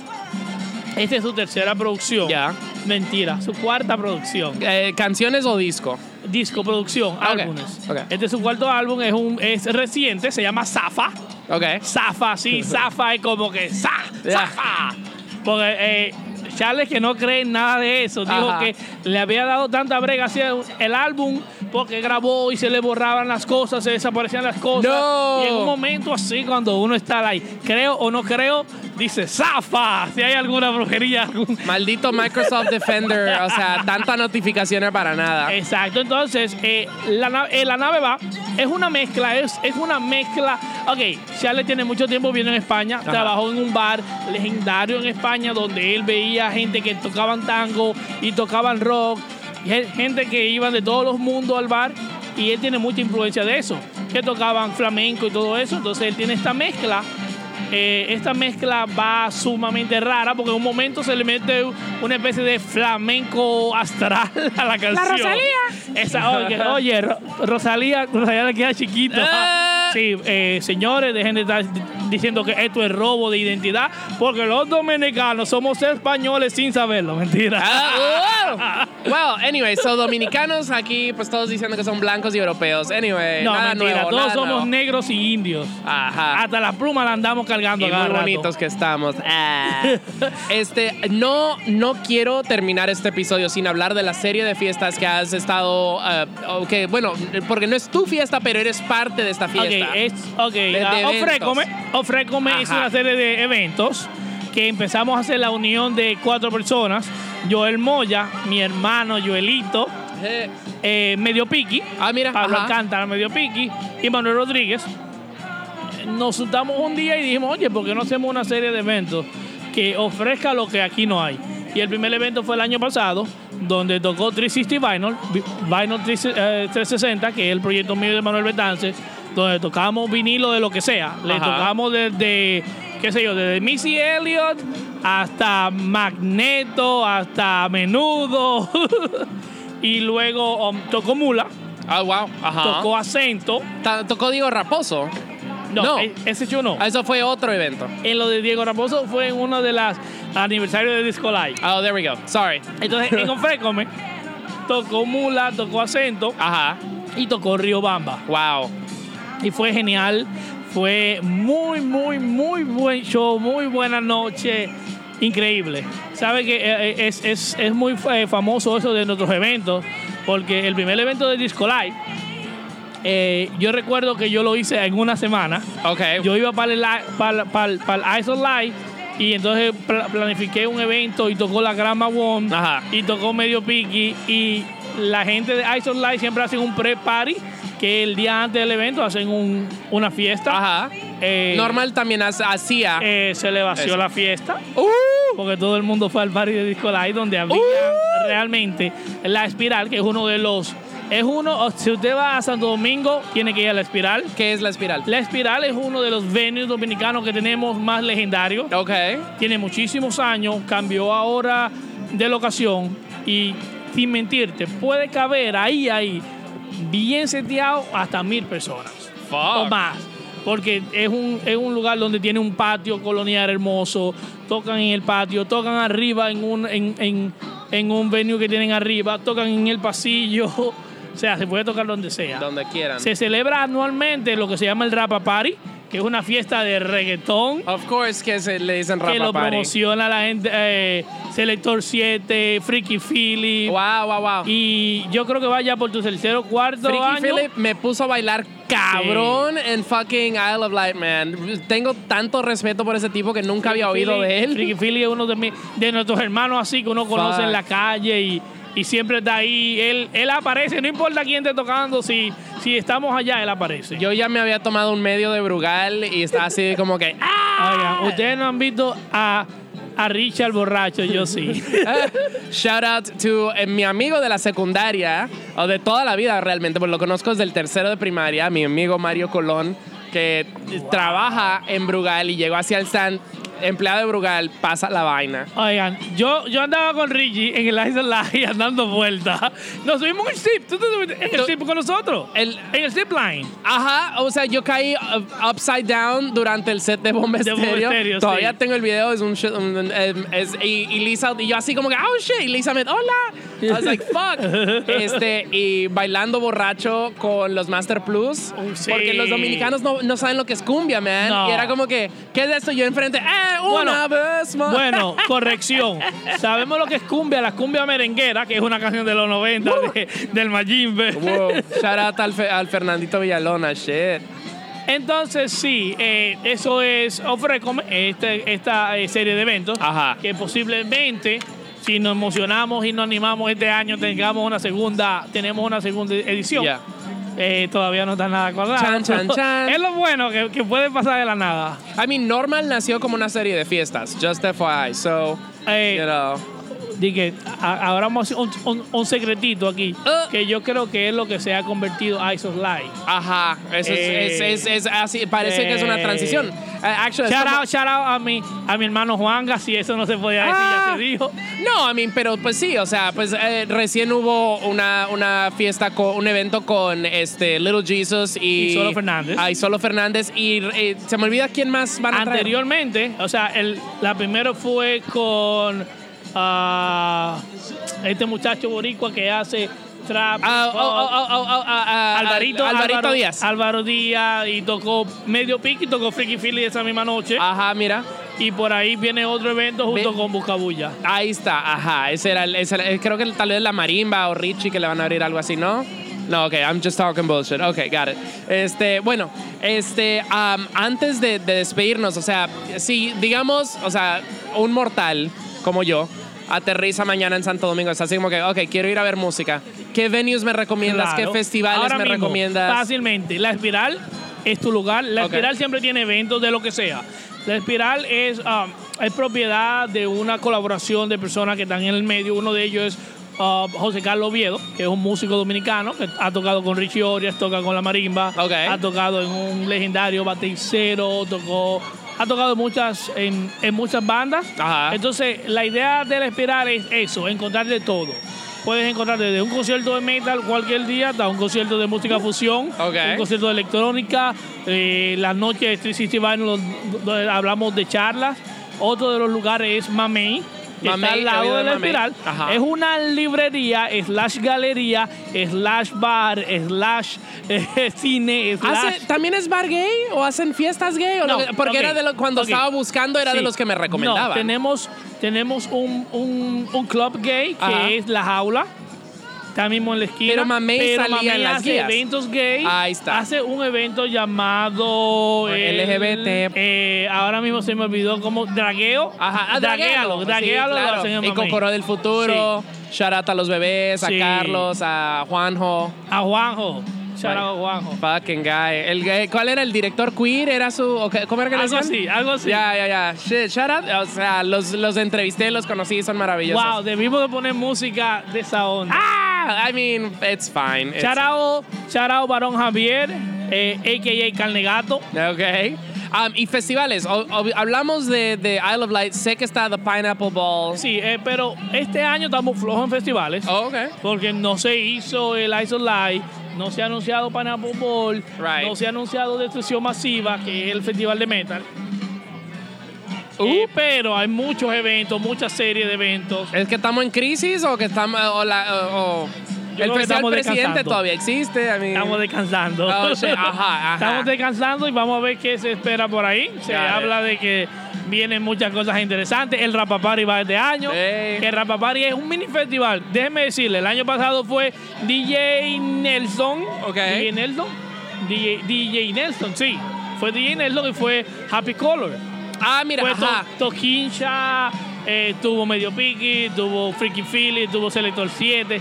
Esta es su tercera producción. Ya. Mentira, su cuarta producción. Eh, ¿Canciones o disco? Disco producción, Ok, álbumes. Este es su cuarto álbum, es, un, es reciente, se llama Zafa. Ok. Zafa, sí, Zafa es como que. ¡Zafa! Porque eh, Charles, que no cree en nada de eso, dijo Ajá. que le había dado tanta brega hacia el álbum porque grabó y se le borraban las cosas, se desaparecían las cosas. No. Y en un momento así, cuando uno está ahí, creo o no creo, dice ¡Zafa! Si hay alguna brujería, algún- Maldito Microsoft Defender. O sea, tanta notificaciones para nada. Exacto, entonces eh, la, na- eh, la nave va, es una mezcla, es, es una mezcla. Ok, Charles tiene mucho tiempo viviendo en España, trabajó en un bar legendario en España donde él veía gente que tocaban tango y tocaban rock, gen- gente que iban de todos los mundos al bar y él tiene mucha influencia de eso, que tocaban flamenco y todo eso, entonces él tiene esta mezcla. Eh, esta mezcla va sumamente rara porque en un momento se le mete una especie de flamenco astral a la canción. Rosalía. Esa, oye, oye, Ro- Rosalía, Rosalía le queda chiquito. Sí, eh, señores, dejen de estar diciendo que esto es robo de identidad porque los dominicanos somos españoles sin saberlo. Mentira. Ah, wow. Well, anyway, so dominicanos aquí, pues todos diciendo que son blancos y europeos. Anyway, no, nada mentira. nuevo, Todos nada somos nuevo. negros y indios. Ajá. Hasta la pluma la andamos cargando Y a cada muy rato. bonitos que estamos. Ah. Este, no, no quiero terminar este episodio sin hablar de la serie de fiestas que has estado, ah, ok, bueno, porque no es tu fiesta, pero eres parte de esta fiesta. Ok, es, ok. de eventos. Ofrécome, Ofrécome es Ajá. una serie de eventos que empezamos a hacer la unión de cuatro personas. Joel Moya, mi hermano Joelito, Eh, eh, Medio Piqui, Ah, mira, Pablo ajá. Alcántara, Medio Piqui y Manuel Rodríguez. Nos juntamos un día y dijimos, oye, ¿por qué no hacemos una serie de eventos que ofrezca lo que aquí no hay? Y el primer evento fue el año pasado, donde tocó 360 Vinyl, Vi- Vinyl 3, eh, 360, que es el proyecto mío de Manuel Betances, donde tocamos vinilo de lo que sea. Le Ajá. tocamos desde, qué sé yo, desde Missy Elliott hasta Magneto, hasta Menudo. y luego um, tocó Mula, ah, wow. Ajá. tocó Acento. Tocó Diego Raposo. No, No. e- ese yo no. Ah, Eso fue otro evento. En lo de Diego Raposo fue en uno de los aniversarios de Disco Live. Oh, there we go. Sorry. Entonces, en Ofrécome, tocó Mula, tocó Acento Ajá. y tocó Río Bamba. Wow. Y fue genial. Fue muy, muy, muy buen show, muy buena noche. Increíble. Sabe que eh, eh, es, es- es muy eh, famoso eso de nuestros eventos, porque el primer evento de Disco Live, eh, yo recuerdo que yo lo hice en una semana. Ok. Yo iba para el, para, para, para el ISO Live y entonces pla- planifiqué un evento y tocó la Grama One Ajá. y tocó Medio Piqui y la gente de ISO Live siempre hacen un pre-party que el día antes del evento hacen un- una fiesta. Ajá. Eh, Normal también ha- hacía. eh, se le vació Eso. la fiesta Uh, porque todo el mundo fue al party de Disco Live donde había realmente la espiral que es uno de los es uno si usted va a Santo Domingo tiene que ir a la espiral ¿Qué es la espiral? la Espiral es uno de los venues dominicanos que tenemos más legendarios. Ok. Tiene muchísimos años, cambió ahora de locación y sin mentirte, puede caber ahí, ahí, bien seteado hasta mil personas. O más. Porque es un, es un lugar donde tiene un patio colonial hermoso. Tocan en el patio, tocan arriba en un, en, en- en un venue que tienen arriba, tocan en el pasillo. O sea, se puede tocar donde sea. Donde quieran. Se celebra anualmente lo que se llama el Rapa Party, que es una fiesta de reggaetón Of course que se le dicen que rapa lo party. promociona la gente, eh, Selector 7, Freaky Philip. Wow, wow, wow. Y yo creo que vaya por tu tercero cuarto Freaky año. Philip me puso a bailar cabrón en fucking Isle of Light, man. Tengo tanto respeto por ese tipo que nunca había oído de él. Freaky Philip es uno de, mi- de nuestros hermanos así que uno conoce en la calle y, y siempre está ahí. Él, él aparece, no importa quién esté tocando, si, si estamos allá, él aparece. Yo ya me había tomado un medio de Brugal y estaba así como que. ¡Ah! Oigan, ustedes no han visto a, a Richard borracho, yo sí. Shout out to eh, mi amigo de la secundaria, o de toda la vida realmente, porque lo conozco desde el tercero de primaria, mi amigo Mario Colón, que trabaja en Brugal y llegó hacia el stand, empleado de Brugal, pasa la vaina. Oigan, yo, yo andaba con Richie en el Ice Live andando vueltas. Nos subimos en el zip. ¿Tú te subiste en el zip con nosotros? El- en el zip line. Ajá, o sea, yo caí uh, upside down durante el set de Bomba Estéreo. Todavía sí. tengo el video, es un shit, un- em, es- y, y Lisa, y yo así como que, oh shit, y Lisa me, hola. I was like, fuck. Este, y bailando borracho con los Master Plus. Oh, sí. Porque los dominicanos no, no saben lo que es cumbia, man. No. Y era como que, ¿qué es esto? Yo enfrente, eh, una Bueno, vez más. Bueno, corrección. Sabemos lo que es cumbia, la cumbia merenguera, que es una canción de los 90 de- del Majimbe. Wow, shout out al, Fe- al Fernandito Villalona, shit. Entonces, sí, eh, eso es Ofrecom, este, esta eh, serie de eventos, Ajá. que posiblemente, si nos emocionamos y nos animamos este año, tengamos una segunda, tenemos una segunda edición. Ya. Eh, todavía no está nada cuadrado. Chan, chan, chan. Es lo bueno que, que puede pasar de la nada. I mean, Normal nació como una serie de fiestas, just FYI. So, Eh, you know. Dije, a- ahora vamos a hacer un, un- un secretito aquí, Ah. que yo creo que es lo que se ha convertido Ice of Light. Ajá, eso es, Eh, es, es, es así, parece que es una eh, transición. Uh, actually, Shout out, shout out a mi, a mi hermano Juanga, si eso no se podía decir, Ah. ya se dijo. No, I mean, pero pues sí, o sea, pues eh, recién hubo una, una fiesta, con, un evento con este Little Jesus y... Y Solo Fernández. Ah, y Solo Fernández. Y eh, se me olvida quién más van a traer. Anteriormente, o sea, el, la primera fue con ah, este muchacho boricua que hace trap. Ah, oh, oh, oh, ah, ah, Alvarito, Alvarito Díaz. Álvaro Díaz y tocó medio pique y tocó Freaky Philly esa misma noche. Ajá, mira. Y por ahí viene otro evento junto Ve- con Buscabulla. Ahí está, ajá. Ese era, el- ese era- eh, creo que tal vez la Marimba o Richie que le van a abrir algo así, ¿no? No, ok, I'm just talking bullshit. Ok, got it. Este, bueno, este, um, antes de, de despedirnos, o sea, si digamos, o sea, un mortal como yo aterriza mañana en Santo Domingo, es así como que, ok, quiero ir a ver música. ¿Qué venues me recomiendas? Claro. ¿Qué festivales Ahora me mismo, recomiendas? Fácilmente. La Espiral es tu lugar. La. Espiral siempre tiene eventos de lo que sea. La Espiral es, um, es propiedad de una colaboración de personas que están en el medio. Uno de ellos es uh, José Carlos Oviedo, que es un músico dominicano que ha tocado con Richie Orias, toca con la marimba, Ok. ha tocado en un legendario bateicero, tocó, ha tocado en muchas, en, en muchas bandas. Ajá. Entonces, la idea de la espiral es eso, encontrar de todo. Puedes encontrar desde un concierto de metal cualquier día hasta un concierto de música fusión, un concierto de electrónica, eh, las noches de Street City Vinyl, donde hablamos de charlas. Otro de los lugares es Mamey, que Mamey, está al lado oído de de la Mamey. espiral. Ajá. Es una librería, slash galería, slash bar, slash eh, cine, slash... ¿Hace- ¿También es bar gay o hacen fiestas gay? O No, porque era de lo, cuando estaba buscando era de los que me recomendaban. No, tenemos, tenemos un, un, un club gay que Ajá. es La Jaula. Está mismo en la esquina. Pero Mamey salía Mamey en las hace guías. eventos gay. Ahí está. Hace un evento llamado... el- LGBT. eh, ahora mismo se me olvidó cómo... Dragueo. Ajá, ah, Draguealo. Draguealo sí, lo claro. hacen en Y Mamey. Cocoro del Futuro, shout out a los bebés, Sí. a Carlos, a Juanjo. A Juanjo. Shout Juanjo. Fucking guy. El, ¿Cuál era el director queer? ¿Era su. o qué- ¿Cómo era que Algo así, algo así. Ya, ya, ya. Shit, shout out. O sea, los, los entrevisté, los conocí, son maravillosos. Wow, debimos de poner música de esa onda. Ah, I mean, it's fine. Shout out, shout out Barón Javier, eh, a.k.a. Carnegato. Ok. Um, y festivales, o- o- hablamos de, de Isle of Light, sé que está The Pineapple Ball. Sí, eh, pero este año estamos flojos en festivales. Oh, ok. Porque no se hizo el Ice of Light, no se ha anunciado Pineapple Ball, Right. no se ha anunciado Destrucción Masiva, que es el festival de metal. Uh. Eh, pero hay muchos eventos, muchas series de eventos. ¿Es que estamos en crisis o que estamos... O la, o- o- Yo el Festival Presidente descansando. todavía existe. I mean- Estamos descansando. Oh, shit. Ajá, ajá. Estamos descansando y vamos a ver qué se espera por ahí. Se habla de que vienen muchas cosas interesantes. El Rapapari va este año. El Rapapari es un mini festival. Déjeme decirle, el año pasado fue DJ Nelson. Ok. DJ Nelson. DJ, DJ Nelson, sí. Fue DJ Nelson y fue Happy Color. Ah, mira, Fue ajá. To- Toquincha, eh, tuvo Medio Piki, tuvo Freaky Philly, tuvo Selector 7.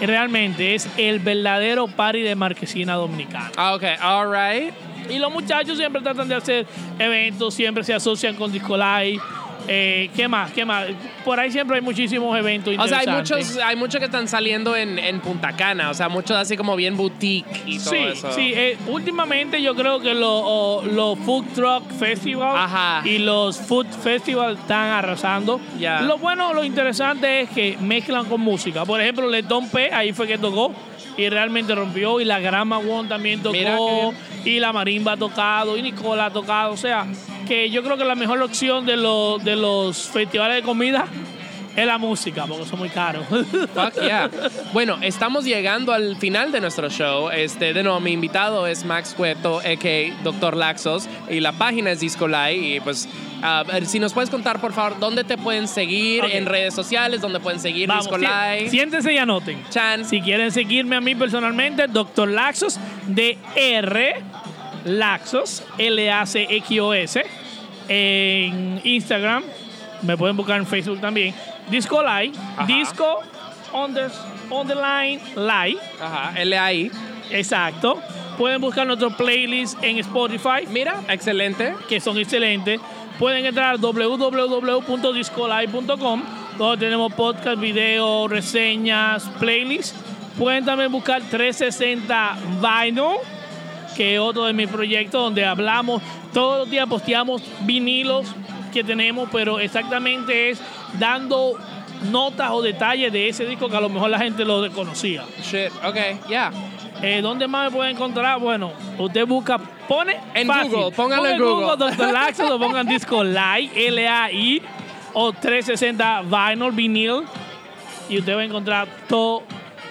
Realmente es el verdadero party de Marquesina Dominicana. Ah, ok, all right. Y los muchachos siempre tratan de hacer eventos, siempre se asocian con Disco Live. Eh, ¿Qué más? ¿Qué más? Por ahí siempre hay muchísimos eventos O sea, hay muchos, hay muchos que están saliendo en, en Punta Cana, o sea, muchos así como bien boutique y todo Sí, eso. sí. eh, últimamente yo creo que los o- los Food Truck Festival Ajá. y los Food Festival están arrasando. Ya. Lo bueno, lo interesante es que mezclan con música. Por ejemplo, Letón P, ahí fue que tocó y realmente rompió. Y la Grama One también tocó. Y la Marimba ha tocado. Y Nicola ha tocado. O sea, que yo creo que la mejor opción de los, de los festivales de comida es la música, porque son muy caros. Fuck yeah. Bueno, estamos llegando al final de nuestro show. Este, de nuevo, mi invitado es Max Cueto, a.k.a. Dr. Laxos, y la página es Discolai. Y pues, ah, si nos puedes contar, por favor, dónde te pueden seguir en redes sociales, dónde pueden seguir Vamos, Discolai. si- siéntense y anoten. Chan. Si quieren seguirme a mí personalmente, Dr. Laxos de R Laxos, L-A-C-X-O-S, en Instagram. Me pueden buscar en Facebook también. Disco Live, Ajá. Disco under, Underline Live, Ajá, L.A.I. exacto. Pueden buscar nuestro playlist en Spotify, Mira, excelente. que son excelentes. Pueden entrar a www.discolive.com, donde tenemos podcast, video, reseñas, playlists. Pueden también buscar 360 Vinyl, que es otro de mis proyectos donde hablamos, todos los días posteamos vinilos que tenemos, pero exactamente es dando notas o detalles de ese disco que a lo mejor la gente lo desconocía. Shit, ok, yeah. Eh, ¿Dónde más me pueden encontrar? Bueno, usted busca, pone En fácil. Google, póngalo en Google. Dr. Laxos o pongan Disco Live, L-A-I, o 360 Vinyl, vinil, y usted va a encontrar todo,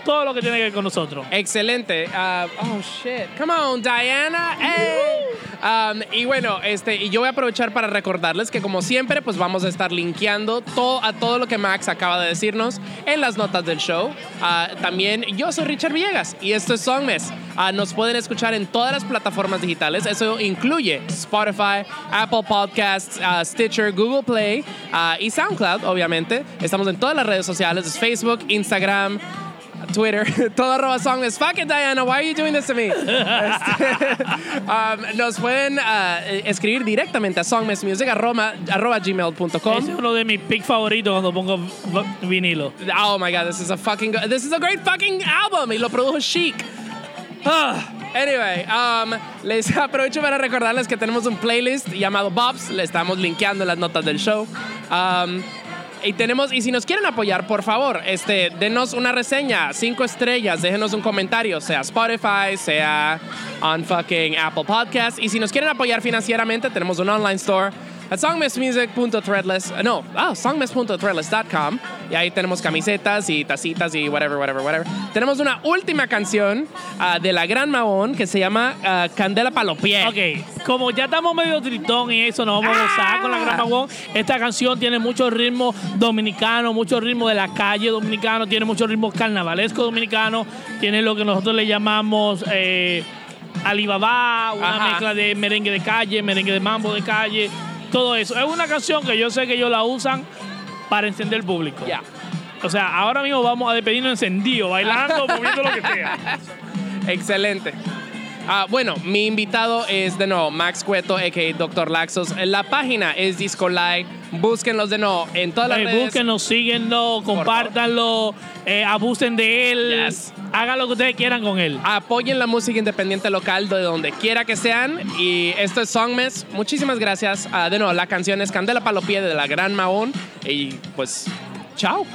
todo lo que tiene que ver con nosotros. Excelente. Ah, oh shit. Come on, Diana. Hey. Um, y bueno, este, y yo voy a aprovechar para recordarles que como siempre, pues vamos a estar linkeando todo, a todo lo que Max acaba de decirnos en las notas del show. Ah, también yo soy Richard Villegas y esto es Songmes. Ah, nos pueden escuchar en todas las plataformas digitales. Eso incluye Spotify, Apple Podcasts, ah, Stitcher, Google Play ah, y SoundCloud, obviamente. Estamos en todas las redes sociales, es Facebook, Instagram, Twitter, todo arroba songmes. Fuck it, Diana, why are you doing this to me? Este, um, nos pueden uh, escribir directamente a songmessmusic arroba, arroba gmail.com. Ese es uno de mis picks favoritos cuando pongo vinilo. Oh my god, this is a fucking this is a great fucking album y lo produjo Chic. Ah, anyway, um, les aprovecho para recordarles que tenemos un playlist llamado Bobs, le estamos linkeando en las notas del show. Um, y tenemos, y si nos quieren apoyar, por favor, este, denos una reseña, cinco estrellas, déjenos un comentario, sea Spotify, sea on fucking Apple Podcasts. Y si nos quieren apoyar financieramente, tenemos un online store at songmessmusic.threadless, no, ah, songmess.threadless.com. Y ahí tenemos camisetas y tacitas y whatever, whatever, whatever. Tenemos una última canción ah, de la Gran Mahón que se llama ah, Candela Palopié. Ok, como ya estamos medio tritón y eso, nos vamos a gozar con la Gran Magón. Esta canción tiene mucho ritmo dominicano, mucho ritmo de la calle dominicano, tiene mucho ritmo carnavalesco dominicano, tiene lo que nosotros le llamamos eh, Alibaba, una Ajá. mezcla de merengue de calle, merengue de mambo de calle, todo eso. Es una canción que yo sé que ellos la usan para encender el público. Ya. O sea, ahora mismo vamos a despedirnos encendido, bailando, moviendo lo que sea. Excelente. Ah, bueno, mi invitado es de nuevo Max Cueto, a.k.a. Dr. Laxos. La página es Búsquenlos de nuevo en todas las Eh, redes. búsquenlo, síguenlo, compártanlo, eh, abusen de él. Yes. Hagan lo que ustedes quieran con él. Apoyen la música independiente local de donde quiera que sean. Y esto es Songmes. Muchísimas gracias. Ah, de nuevo, la canción es Candela Palopié de la Gran Mahón. Y pues, chao.